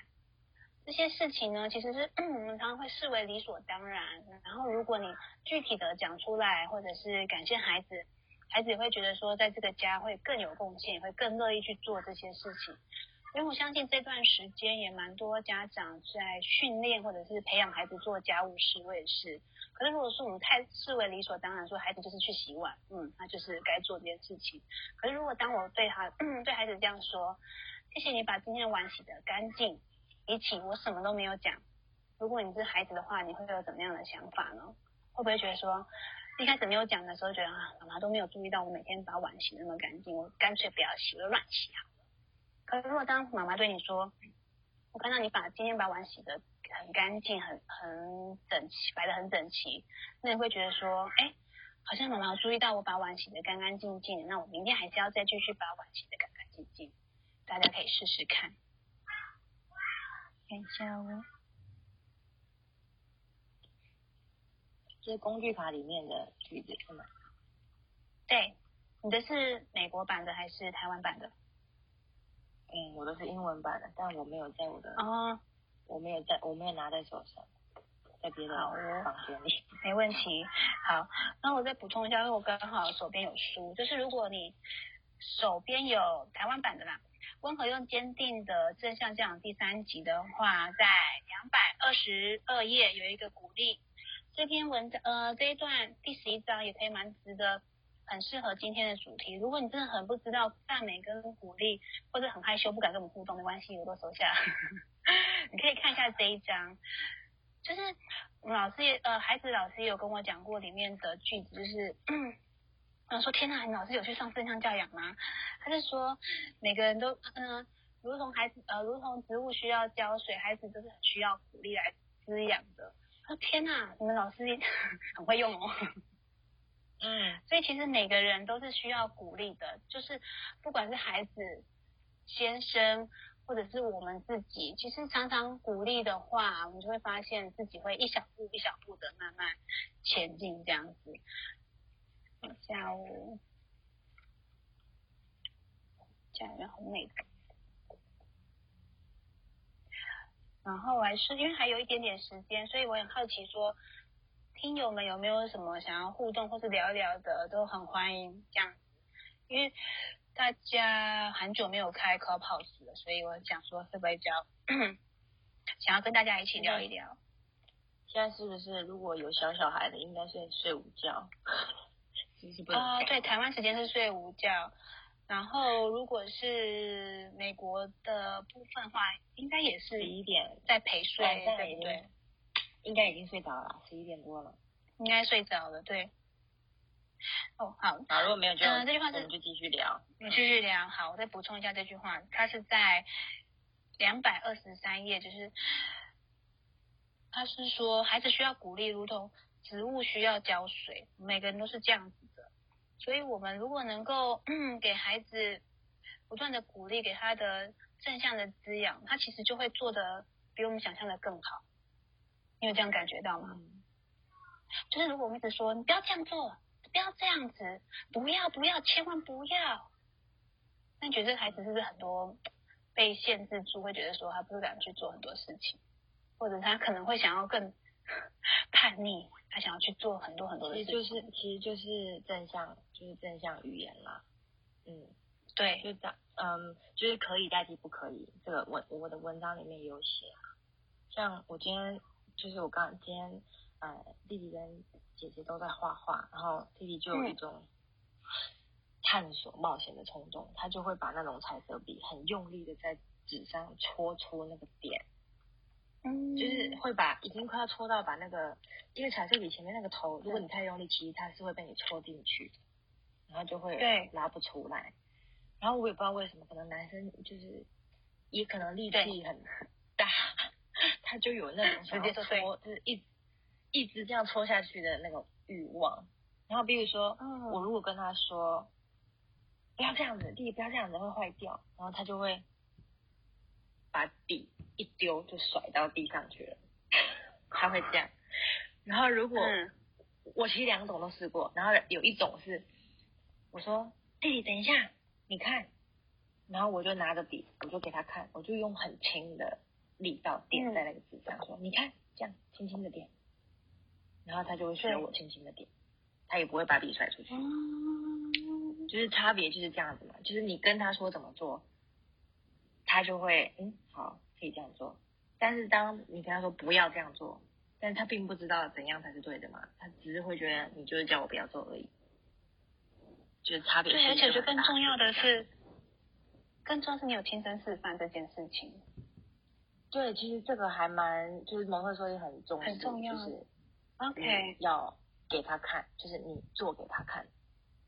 这些事情呢，其实是 我们常常会视为理所当然。然后如果你具体的讲出来，或者是感谢孩子。”孩子也会觉得说，在这个家会更有贡献，也会更乐意去做这些事情。因为我相信这段时间也蛮多家长在训练或者是培养孩子做家务事，我也是。可是如果说我们太视为理所当然，说孩子就是去洗碗，嗯，那就是该做这件事情。可是如果当我对他 对孩子这样说，谢谢你把今天的碗洗得干净，比起我什么都没有讲，如果你是孩子的话，你会有怎么样的想法呢？会不会觉得说？一开始没有讲的时候，觉得啊，妈妈都没有注意到我每天把碗洗那么干净，我干脆不要洗，我乱洗好了。可是如果当妈妈对你说，我看到你把今天把碗洗的很干净，很很整齐，摆的很整齐，那你会觉得说，哎，好像妈妈注意到我把碗洗的干干净净，那我明天还是要再继续把碗洗的干干净净。大家可以试试看。看一下哦，是工具卡里面的句子是吗？对，你的是美国版的还是台湾版的？嗯，我的是英文版的，但我没有在我的哦，我没有在，我没有拿在手上，在别的房间里。没问题。好，那我再补充一下，因为我刚好手边有书，就是如果你手边有台湾版的啦，温和又坚定的正向教养第三集的话，在两百二十二页有一个鼓励。这篇文章呃这一段第十一章也可以蛮值得，很适合今天的主题。如果你真的很不知道赞美跟鼓励，或者很害羞不敢跟我们互动，没关系，我都收下。你可以看一下这一章，就是老师也呃孩子老师也有跟我讲过里面的句子，就是。嗯，说天呐，你老师有去上正向教养吗？他是说每个人都嗯、如同孩子呃，如同植物需要浇水，孩子都是很需要鼓励来滋养的。他说天呐，你们老师 很会用哦。嗯，所以其实每个人都是需要鼓励的，就是不管是孩子、先生，或者是我们自己，其实常常鼓励的话，我们就会发现自己会一小步一小步的慢慢前进这样子。下午，家里面很美的。然后还是因为还有一点点时间，所以我很好奇说，听友们有没有什么想要互动或是聊一聊的，都很欢迎这样子。因为大家很久没有开 Clubhouse 了，所以我想说会不会比较想要跟大家一起聊一聊。现在是不是如果有小小孩的，应该是睡午觉？就是不能哦，对，台湾时间是睡午觉，然后如果是美国的部分的话，应该也是十一点，在陪睡，对不对？应该已经睡着了，十一点多了。应该睡着了，对。哦，好，好，如果没有就、嗯这句话是我们就继续聊。继续聊。好，我再补充一下这句话，它是在两百二十三页，就是他是说孩子需要鼓励，如同植物需要浇水，每个人都是这样子的。所以，我们如果能够嗯给孩子不断的鼓励，给他的正向的滋养，他其实就会做的比我们想象的更好。你有这样感觉到吗？嗯，就是如果我们一直说你不要这样做，不要这样子，不要不要，千万不要。那你觉得这个孩子是不是很多被限制住，会觉得说他不敢去做很多事情，或者他可能会想要更 叛逆，他想要去做很多很多的其事情。实就是其实就是正向，就是正向语言啦。嗯，对，就这样，嗯，就是可以代替不可以。这个文我的文章里面也有写啊。像我今天就是我刚今天呃弟弟跟姐姐都在画画，然后弟弟就有一种探索冒险的冲动，他就会把那种彩色笔很用力的在纸上戳出那个点，嗯，就是会把已经快要戳到把那个，因为彩色笔前面那个头，如果你太用力，其实它是会被你戳进去，然后就会对拉不出来。然后我也不知道为什么，可能男生就是也可能力气很大，他就有那种想要戳，就是一一直这样戳下去的那种欲望。然后比如说，嗯我如果跟他说不要这样子，弟弟不要这样子会坏掉，然后他就会把笔一丢就甩到地上去了，他会这样。然后如果、嗯。我其实两种都试过，然后有一种是我说弟弟等一下，你看，然后我就拿着笔，我就给他看，我就用很轻的力道点在那个纸上，说你看这样轻轻的点，然后他就会学我轻轻的点，他也不会把笔甩出去。嗯，就是差别就是这样子嘛，就是你跟他说怎么做，他就会嗯好可以这样做，但是当你跟他说不要这样做，但是他并不知道怎样才是对的嘛，他只是会觉得你就是叫我不要做而已，就是差别对，而且我觉得就更重要的是，更重要是你有亲身示范这件事情。对，其实这个还蛮就是蒙特梭利很重视，很重要就是 OK，要给他看，就是你做给他看，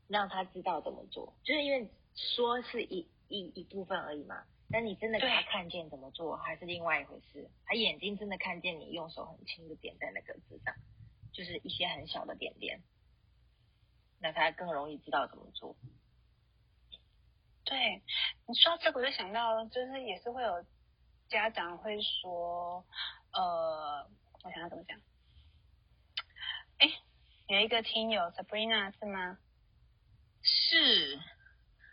让他知道怎么做。就是因为说是一一一部分而已嘛，但你真的给他看见怎么做，还是另外一回事。他眼睛真的看见你用手很轻的点在那个字上，就是一些很小的点点，那他更容易知道怎么做。对，你说到这个，我就想到，就是也是会有家长会说，呃，我想要怎么讲？哎，有一个听友 Sabrina 是吗？是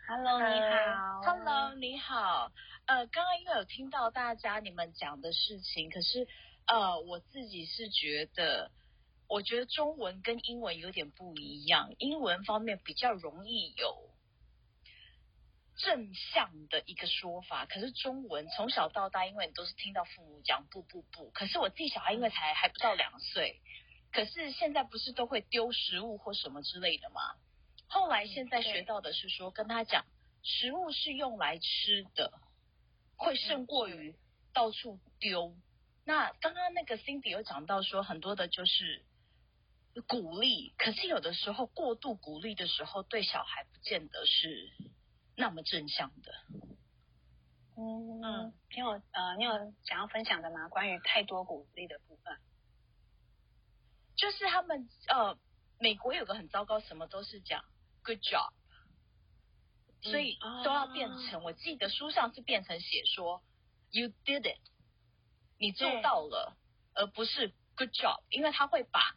，Hello，你好，Hello，你好。呃，刚刚因为有听到大家你们讲的事情，可是呃，我自己是觉得，我觉得中文跟英文有点不一样，英文方面比较容易有正向的一个说法，可是中文从小到大，因为你都是听到父母讲不不不，可是我自己小孩因为才还不到两岁，可是现在不是都会丢食物或什么之类的吗？后来现在学到的是说，跟他讲，食物是用来吃的，会胜过于到处丢。那刚刚那个 Cindy 有讲到说，很多的就是鼓励，可是有的时候过度鼓励的时候，对小孩不见得是那么正向的。嗯嗯，你有呃，你有想要分享的吗？关于太多鼓励的部分，就是他们呃，美国有个很糟糕，什么都是讲。Good job，所以都要变成。我记得书上是变成写说，You did it，你做到了，而不是 Good job，因为他会把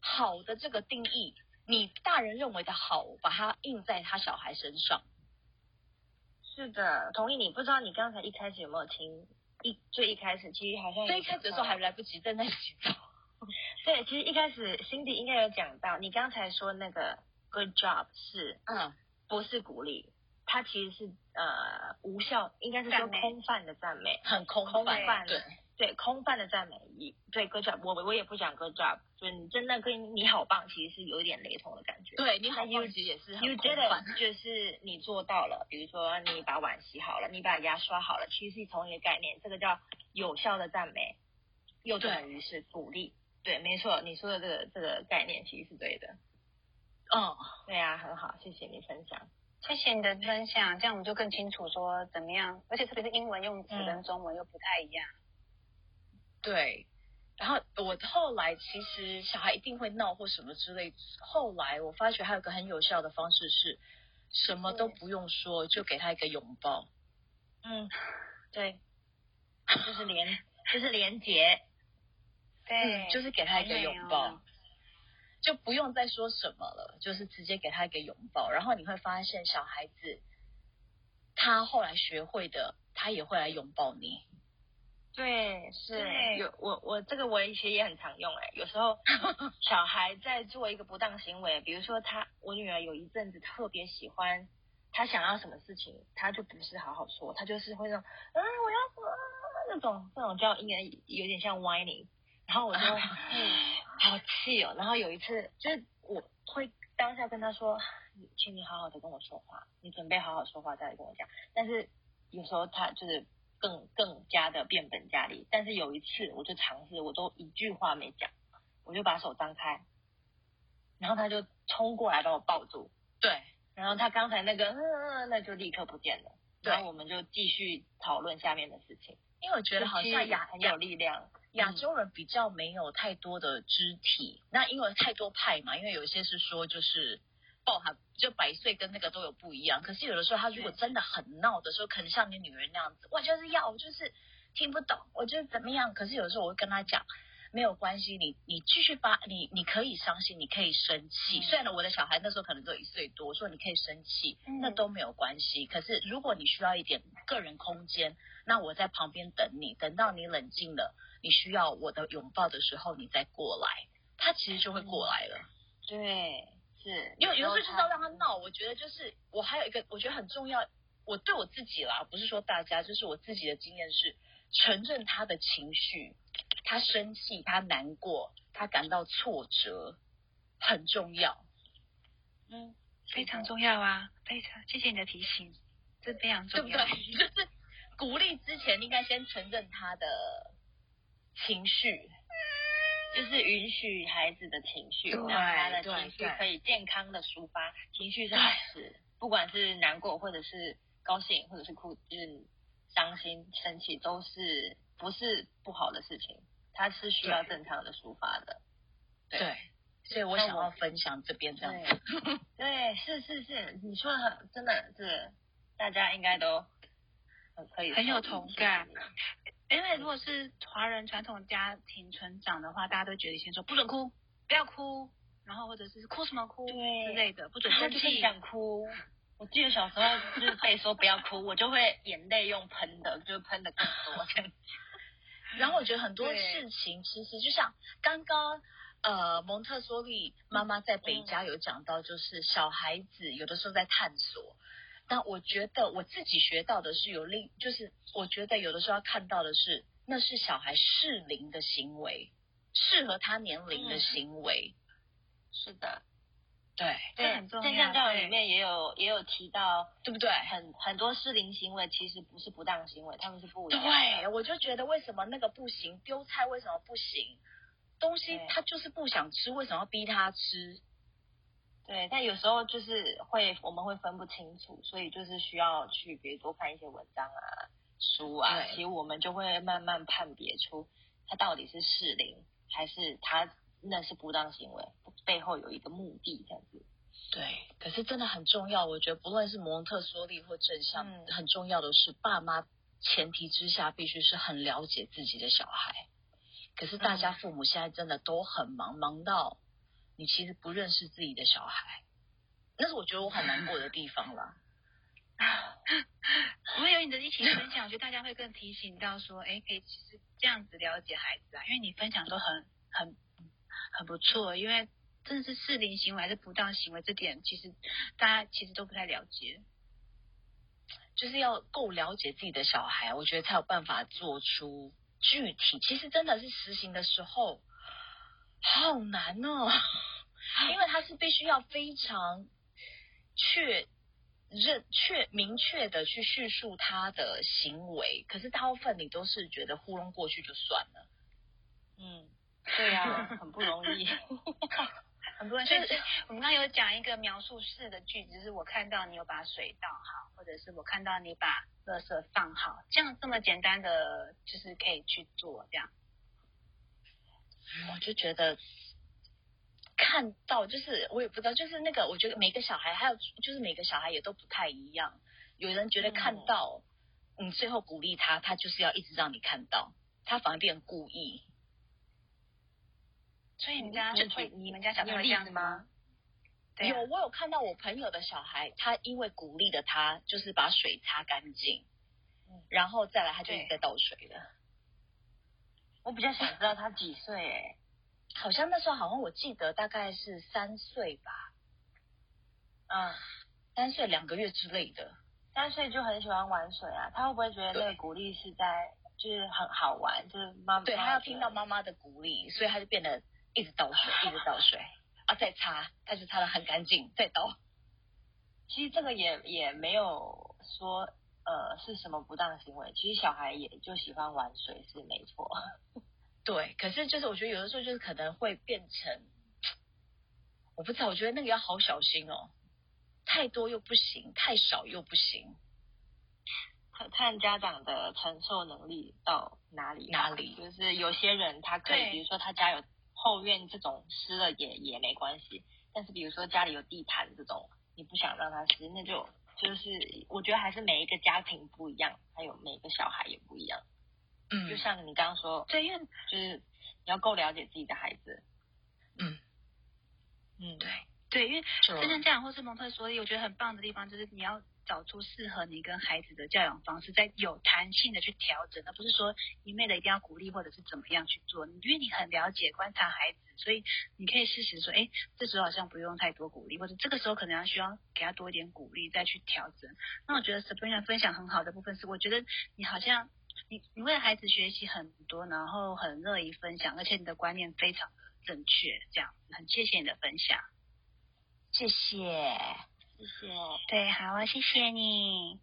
好的这个定义，你大人认为的好，把它印在他小孩身上。是的，同意你。不知道你刚才一开始有没有听？一最一开始，其实好像最一开始的时候还来不及，正在洗澡。对，其实一开始 Cindy 应该有讲到，你刚才说那个。Good job 是，嗯，不是鼓励，它其实是呃无效，应该是说空泛的赞美，很空泛，对对，空泛的赞美，一对 Good job，我我也不讲 Good job，就你真的跟你好棒，其实是有一点雷同的感觉。对，你好棒其实也是，You did it，就是你做到了，比如说你把碗洗好了，你把牙刷好了，其实是同一个概念，这个叫有效的赞美，又等于是鼓励。对，没错，你说的这个这个概念其实是对的。嗯，对啊，很好，谢谢你分享，谢谢你的分享，这样我们就更清楚说怎么样，而且特别是英文用词跟中文又不太一样。对，然后我后来其实小孩一定会闹或什么之类，后来我发觉还有个很有效的方式是，什么都不用说，就给他一个拥抱。嗯，对，就是连，就是连接，对，就是给他一个拥抱。就不用再说什么了，就是直接给他一个拥抱，然后你会发现小孩子他后来学会的，他也会来拥抱你。对，是有我我这个我其实也很常用哎，有时候 小孩在做一个不当行为，比如说他我女儿有一阵子特别喜欢，他想要什么事情，他就不是好好说，他就是会说啊我要说那种那种叫应该有点像 whining。然后我就 好气哦。然后有一次，就是我会当下跟他说：“请你好好的跟我说话，你准备好好说话再来跟我讲。”但是有时候他就是更更加的变本加厉。但是有一次，我就尝试，我都一句话没讲，我就把手张开，然后他就冲过来把我抱住。对，然后他刚才那个嗯，那就立刻不见了。然后我们就继续讨论下面的事情，因为我觉得好像雅很有力量。亚洲人比较没有太多的肢体，那因为太多派嘛，因为有一些是说就是抱他，就百岁跟那个都有不一样。可是有的时候他如果真的很闹的时候，可能像你女人那样子，我就是要，我就是听不懂，我就是怎么样。可是有的时候我会跟他讲，没有关系，你你继续发，你你可以伤心，你可以生气。虽然我的小孩那时候可能都一岁多，我说你可以生气，那都没有关系。可是如果你需要一点个人空间，那我在旁边等你，等到你冷静了。你需要我的拥抱的时候，你再过来，他其实就会过来了。对，是，因为有的时候就是要让他闹。我觉得就是我还有一个，我觉得很重要。我对我自己啦，不是说大家，就是我自己的经验是，承认他的情绪，他生气，他难过，他感到挫折，很重要。嗯，非常重要啊，非常谢谢你的提醒，这非常重要。对不对？就是鼓励之前，应该先承认他的。情绪就是允许孩子的情绪，让他的情绪可以健康的抒发。情绪是好事，不管是难过，或者是高兴，或者是哭，就是伤心、生气，都是不是不好的事情。他是需要正常的抒发的。对，所以我想要分享这边这样子。对，是是是，你说的很真的是大家应该都很可以很有同感因为如果是华人传统家庭成长的话，大家都觉得先说不准哭，不要哭，然后或者是哭什么哭对之类的，不准他生气。想哭。我记得小时候就是被说不要哭，我就会眼泪用喷的，就喷的更多这样子。然后我觉得很多事情其实就像刚刚呃蒙特梭利妈妈在北家有讲到，就是小孩子有的时候在探索。但我觉得我自己学到的是有另，就是我觉得有的时候要看到的是，那是小孩适龄的行为，适合他年龄的嗯行为。是的，对，这很重要正向教育对里面也有也有提到，对不对？很很多适龄行为其实不是不当行为，他们是不一。对，我就觉得为什么那个不行，丢菜为什么不行？东西对他就是不想吃，为什么要逼他吃？对，但有时候就是会我们会分不清楚，所以就是需要去比如多看一些文章啊、书啊，其实我们就会慢慢判别出他到底是适龄还是他那是不当行为，背后有一个目的这样子。对，可是真的很重要。我觉得不论是蒙特梭利或正向，嗯很重要的是爸妈前提之下必须是很了解自己的小孩。可是大家嗯父母现在真的都很忙，忙到你其实不认识自己的小孩，那是我觉得我很难过的地方了。我会有你的一起分享，我觉得大家会更提醒到说，哎，可以其实这样子了解孩子啊，因为你分享都很很很不错，因为真的是适龄行为还是不当行为这点，其实大家其实都不太了解。就是要够了解自己的小孩，我觉得才有办法做出具体。其实真的是实行的时候好难哦，因为他是必须要非常确认确明确的去叙述他的行为，可是大部分你都是觉得糊弄过去就算了。嗯，对呀、很不容易。很多人就是我们刚刚有讲一个描述式的句子，就是我看到你有把水倒好，或者是我看到你把垃圾放好，这样这么简单的就是可以去做这样。我就觉得看到，就是我也不知道，就是那个，我觉得每个小孩还有就是每个小孩也都不太一样。有人觉得看到，你最后鼓励他，他就是要一直让你看到，他反而变故意。所以你们家你会，你你们家小朋友会这样子吗？对啊。有，我有看到我朋友的小孩，他因为鼓励的他，就是把水擦干净，嗯。然后再来他就一直在倒水了。我比较想知道他几岁哎、好像那时候好像我记得大概是三岁吧，嗯，三岁两个月之类的。三岁就很喜欢玩水啊，他会不会觉得那个鼓励是在就是很好玩，就是妈妈对他要听到妈妈的鼓励，所以他就变得一直倒水，一直倒水啊，再擦，但是擦的很干净，再倒。其实这个也也没有说呃是什么不当行为，其实小孩也就喜欢玩水是没错。对，可是就是我觉得有的时候就是可能会变成，我不知道，我觉得那个要好小心哦，太多又不行，太少又不行。看看家长的承受能力到哪里吧，哪里就是有些人他可以，比如说他家有后院这种湿了也也没关系，但是比如说家里有地毯这种，你不想让它湿，那就就是我觉得还是每一个家庭不一样，还有每个小孩也不一样。嗯就像你刚刚说，对，因为就是你要够了解自己的孩子。嗯，嗯，对，对，因为就真正这样或是蒙特梭利，我觉得很棒的地方就是你要找出适合你跟孩子的教养方式，在有弹性的去调整，而不是说一昧的一定要鼓励或者是怎么样去做。因为你很了解观察孩子，所以你可以适时说，哎，这时候好像不用太多鼓励，或者这个时候可能要需要给他多一点鼓励，再去调整。那我觉得 Sabrina 分享很好的部分是，我觉得你好像你你为孩子学习很多，然后很乐意分享，而且你的观念非常正确，这样很谢谢你的分享。谢谢，谢谢。对，好啊，谢谢你，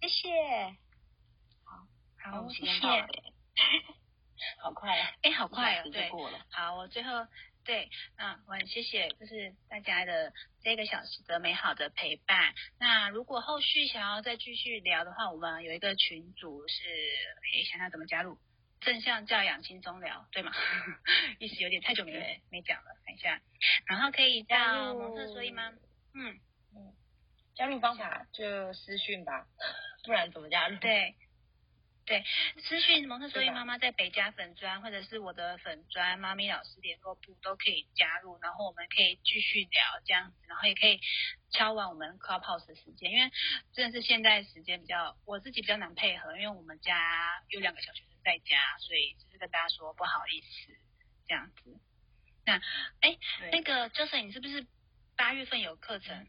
谢谢。好好，谢谢。好快啊！哎，好快哦，一下子就对。好，我最后对，那我很谢谢，就是大家的这个小时的美好的陪伴。那如果后续想要再继续聊的话，我们有一个群组是，可以想想怎么加入。正向教养轻松聊，对吗？意思有点太久没没讲了，等一下。然后可以到蒙特梭利吗？嗯，加入方法就私讯吧，不然怎么加入？对。对，私讯蒙特梭利妈妈在北家粉砖或者是我的粉砖妈咪老师联络部都可以加入，然后我们可以继续聊这样子，然后也可以敲完我们 Clubhouse 的时间，因为真的是现在时间比较我自己比较难配合，因为我们家有两个小学生在家，所以就是跟大家说不好意思这样子。那哎，那个 Joseph，你是不是八月份有课程？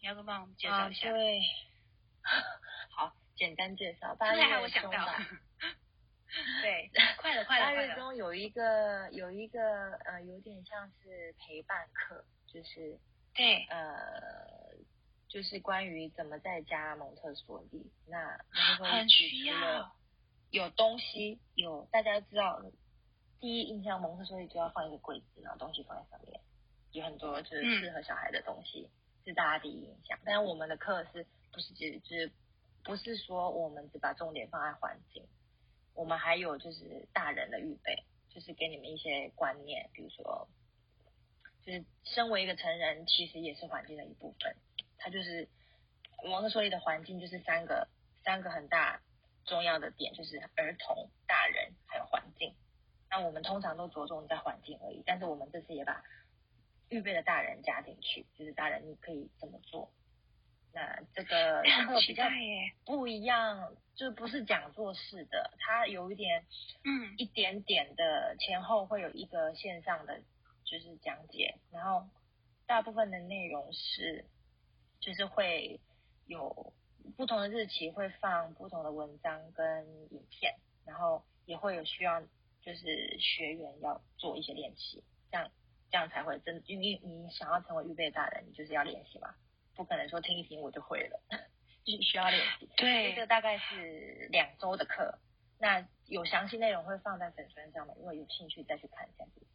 你要不帮我们介绍一下？啊对，好，简单介绍。八月我想到中吧，对，快了，快了，八月。中有一个有一个呃，有点像是陪伴课，就是对，呃，就是关于怎么在家蒙特梭利。那 很需要。有东西，有大家知道，第一印象蒙特梭利就要放一个柜子，然后东西放在上面，有很多就是嗯适合小孩的东西，是大家第一印象。但我们的课是不是只就是不是说我们只把重点放在环境，我们还有就是大人的预备，就是给你们一些观念，比如说，就是身为一个成人，其实也是环境的一部分。它就是蒙特梭利的环境，就是三个三个很大重要的点，就是儿童、大人还有环境。那我们通常都着重在环境而已，但是我们这次也把预备的大人加进去，就是大人你可以怎么做。那这个课比较。不一样，就不是讲座式的，它有一点嗯一点点的前后会有一个线上的就是讲解，然后大部分的内容是就是会有不同的日期会放不同的文章跟影片，然后也会有需要就是学员要做一些练习，这样这样才会真，因为你想要成为预备大人，你就是要练习嘛，不可能说听一听我就会了，就是需要练习。对这个大概是两周的课，那有详细内容会放在粉丝上面，如果有兴趣再去看这样子。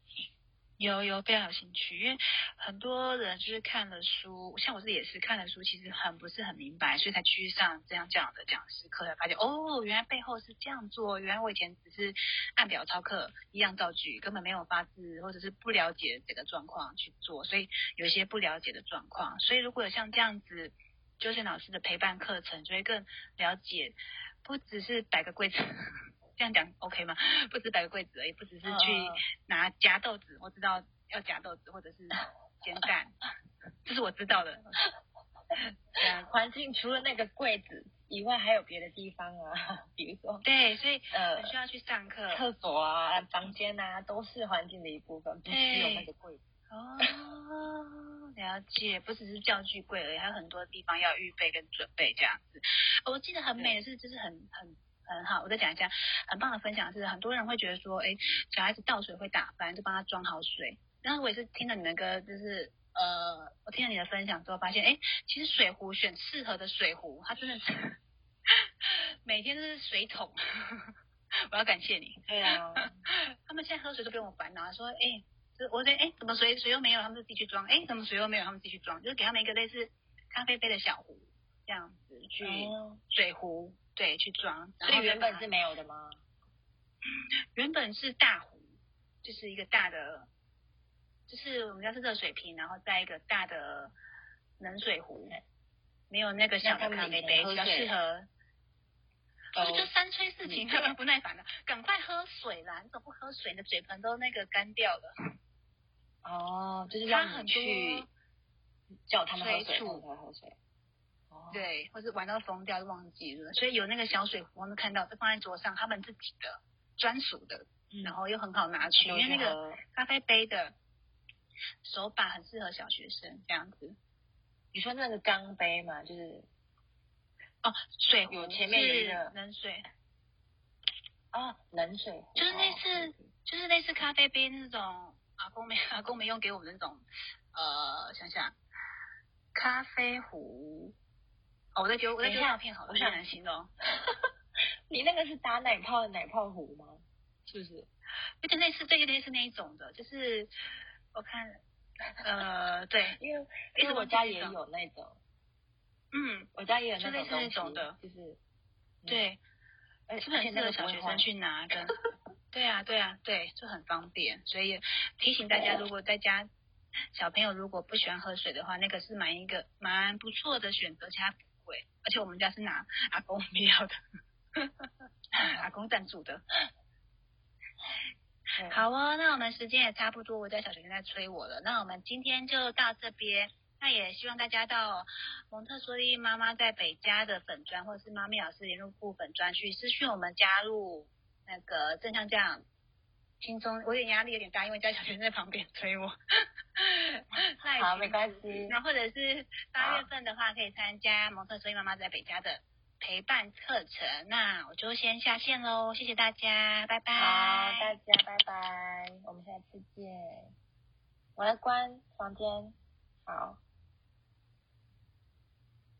有有非常有兴趣，因为很多人就是看了书，像我自己也是看了书，其实很不是很明白，所以才继续上这样这样的讲师课，才发现哦，原来背后是这样做，原来我以前只是按表操课，一样造句，根本没有发字，或者是不了解这个状况去做，所以有些不了解的状况，所以如果有像这样子。就是老师的陪伴课程，就会更了解，不只是摆个柜子，这样讲 OK 吗？不只摆个柜子而已，不只是去嗯拿夹豆子，我知道要夹豆子或者是煎蛋，这是我知道的。对啊，环境除了那个柜子以外，还有别的地方啊，比如说对，所以呃很需要去上课。厕所啊、房间啊，都是环境的一部分，不只有那个柜子。哦，了解，不只是教具柜而已，还有很多地方要预备跟准备这样子。我记得很美的是，就是很很很好，我再讲一下，很棒的分享是，很多人会觉得说，哎，小孩子倒水会打翻，就帮他装好水。然后我也是听了你的歌，就是呃，我听了你的分享之后，发现，哎，其实水壶选适合的水壶，它真的是 每天都是水桶。我要感谢你。对啊，他们现在喝水都不用我烦恼，说哎，就我得哎，怎么水水又没有，他们就自己去装，哎，怎么水又没有，他们自己去装，就是给他们一个类似咖啡杯的小壶，这样子去、哦水壶，对，去装。所以原本是没有的吗？原本是大壶，就是一个大的，就是我们家是热水瓶，然后再一个大的冷水壶，没有那个小的咖啡杯，比较适合。我就三催四请，他们不耐烦了，赶快喝水啦！你怎么不喝水？你的嘴盆都那个干掉了。哦，就是让你去叫他们喝水，他们喝水。哦，对，或是玩到疯掉就忘记了，所以有那个小水壶，我们看到就放在桌上，他们自己的专属的，嗯然后又很好拿去，因为那个咖啡杯的手把很适合小学生这样子。你说那个钢杯嘛，就是哦，水壶有前面有个冷水，啊冷水壶，就是类哦似就是类似咖啡杯那种阿公没阿公没用给我们那种呃，想想咖啡壶。哦，我在丢我在丢等一下照片好了，我想很难形容。你那个是打奶泡的奶泡壶吗？是不是？有点类似，对，有点类似那一种的，就是我看，呃，对，因为因为我家也有那种，嗯，我家也有那种那种的就是嗯对，而是不是很适合小学生去拿的？对啊，对啊，对，就很方便，所以提醒大家，如果在家小朋友如果不喜欢喝水的话，那个是蛮一个蛮不错的选择，其他不贵。而且我们家是拿阿公不要的，阿公赞助的。好哦，那我们时间也差不多，我家小学生在催我了。那我们今天就到这边，那也希望大家到蒙特梭利妈妈在北家的粉砖，或者是妈咪老师联络部粉砖去私讯我们加入那个正向这样轻松。我有点压力有点大，因为家小学生在旁边 催我。好，没关系。那或者是八月份的话，可以参加蒙特梭利妈妈在北家的。陪伴课程，那我就先下线喽，谢谢大家，拜拜。好，大家拜拜，我们下次见。我来关房间，好。